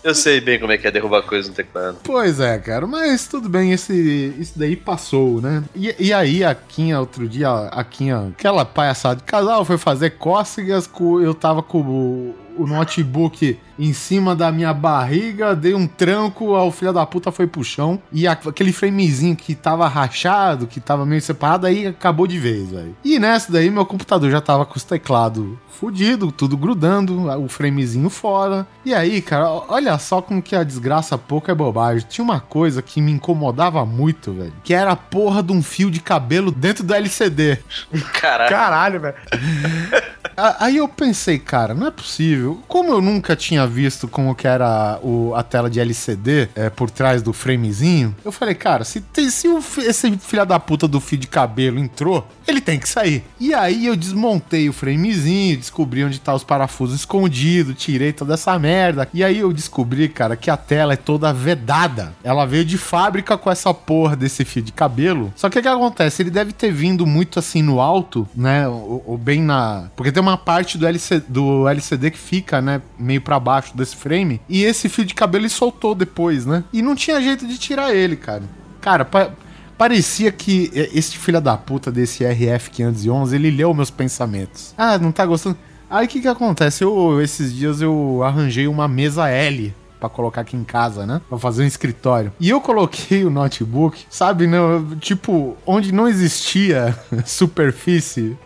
Eu sei bem como é que é derrubar coisa no teclado. Pois é, cara, mas tudo bem, esse, isso daí passou, né? E, e aí, a Quinha, outro dia, a Quinha, aquela palhaçada de casal, foi fazer cócegas, com, eu tava com o, o notebook em cima da minha barriga, dei um tranco, o filho da puta foi pro chão, e aquele framezinho que tava rachado, que tava meio separado, aí acabou de vez, velho. E nessa daí, meu computador já tava com os teclados fudido, tudo grudando, o framezinho fora. E aí, cara, olha só como que a desgraça pouco é bobagem. Tinha uma coisa que me incomodava muito, velho, que era a porra de um fio de cabelo dentro do LCD. Caralho. Caralho, velho. Aí eu pensei, cara, não é possível. Como eu nunca tinha visto como que era o- a tela de LCD é, por trás do framezinho, eu falei, cara, se, tem- se o esse filho da puta do fio de cabelo entrou, ele tem que sair. E aí eu desmontei o framezinho, descobri onde tá os parafusos escondidos, tirei toda essa merda. E aí eu descobri, cara, que a tela é toda vedada. Ela veio de fábrica com essa porra desse fio de cabelo. Só que o que acontece? Ele deve ter vindo muito assim no alto, né? Ou, ou bem na. Porque tem uma parte do, do LCD que fica, né? Meio pra baixo desse frame. E esse fio de cabelo ele soltou depois, né? E não tinha jeito de tirar ele, cara. Cara, pa- Parecia que esse filho da puta desse RF511, ele leu meus pensamentos. Ah, não tá gostando? Aí o que que acontece? Eu, esses dias eu arranjei uma mesa L pra colocar aqui em casa, né? Pra fazer um escritório. E eu coloquei o notebook, sabe, né? Tipo, onde não existia superfície.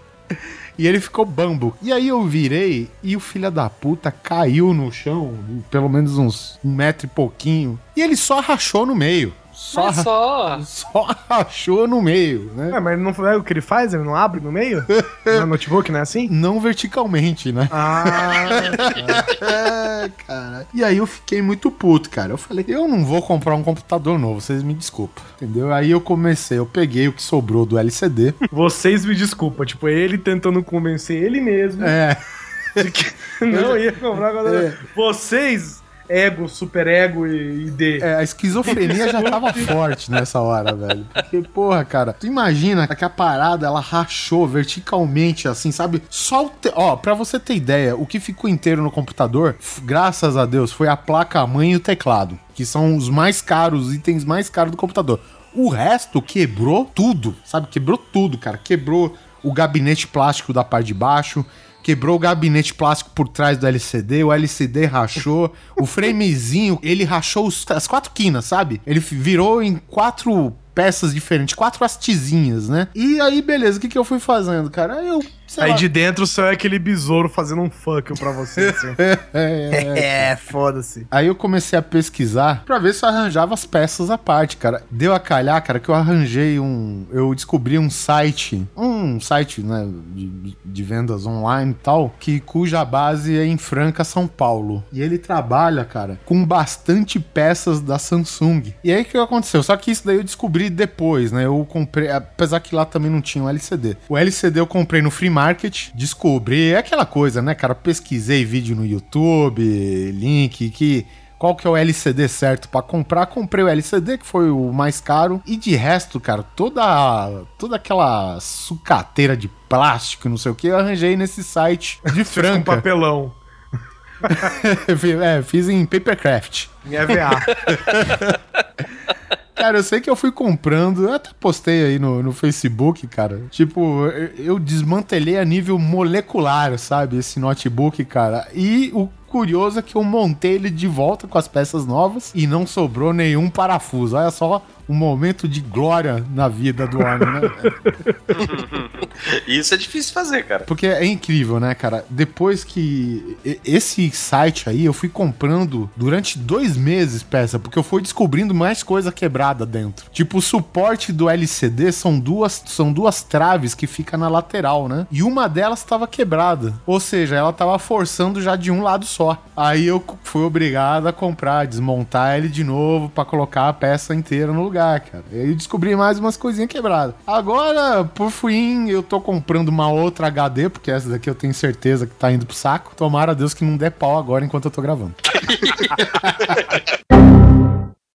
E ele ficou bambo. E aí eu virei e o filho da puta caiu no chão, pelo menos uns um metro e pouquinho. E ele só rachou no meio. Só, só. só rachou no meio, né? É, mas não é o que ele faz? Ele não abre no meio? no notebook, não é assim? Não verticalmente, né? Ah, É, cara. E aí eu fiquei muito puto, cara. Eu falei, eu não vou comprar um computador novo, vocês me desculpam. Entendeu? Aí eu comecei, eu peguei o que sobrou do LCD. vocês me desculpam. Tipo, ele tentando convencer ele mesmo É, de que não ia comprar agora. É. Vocês, ego, super ego e, e D. é, a esquizofrenia já tava forte nessa hora, velho. Porque, porra, cara, tu imagina que a parada ela rachou verticalmente, assim, sabe? Só o. Te... Ó, pra você ter ideia, o que ficou inteiro no computador, graças a Deus, foi a placa-mãe e o teclado, que são os mais caros, os itens mais caros do computador. O resto quebrou tudo, sabe? Quebrou tudo, cara. Quebrou o gabinete plástico da parte de baixo, quebrou o gabinete plástico por trás do LCD, o LCD rachou, o framezinho, ele rachou os- as quatro quinas, sabe? Ele virou em quatro peças diferentes, quatro hastezinhas, né? E aí, beleza, o que que eu fui fazendo, cara? Eu, sei Aí lá, de dentro só é aquele besouro fazendo um fuck pra você, assim. é, foda-se. Aí eu comecei a pesquisar pra ver se eu arranjava as peças à parte, cara. Deu a calhar, cara, que eu arranjei um. Eu descobri um site, um site, né, de, de vendas online e tal, que cuja base é em Franca, São Paulo. E ele trabalha, cara, com bastante peças da Samsung. E aí o que aconteceu? Só que isso daí eu descobri depois, né? Eu comprei, apesar que lá também não tinha o LCD. O LCD eu comprei no Free Market, descobri, é aquela coisa, né, cara? Pesquisei vídeo no YouTube, link que qual que é o LCD certo pra comprar. Comprei o LCD, que foi o mais caro. E de resto, cara, toda, toda aquela sucateira de plástico, não sei o que, eu arranjei nesse site de Franca. papelão. é, fiz em Papercraft. Em EVA. Cara, eu sei que eu fui comprando, eu até postei aí no, no Facebook, cara. Tipo, eu, eu desmantelei a nível molecular, sabe? Esse notebook, cara. E o curioso é que eu montei ele de volta com as peças novas e não sobrou nenhum parafuso. Olha só um momento de glória na vida do homem, né? Isso é difícil fazer, cara. Porque é incrível, né, cara? Depois que esse site aí, eu fui comprando durante dois meses peça, porque eu fui descobrindo mais coisa quebrada dentro. Tipo, o suporte do LCD são duas, são duas traves que fica na lateral, né? E uma delas estava quebrada. Ou seja, ela tava forçando já de um lado só. Aí eu fui obrigado a comprar, desmontar ele de novo pra colocar a peça inteira no lugar, cara. E descobri mais umas coisinhas quebradas. Agora, por fim, eu tô comprando uma outra HD, porque essa daqui eu tenho certeza que tá indo pro saco. Tomara a Deus que não dê pau agora enquanto eu tô gravando.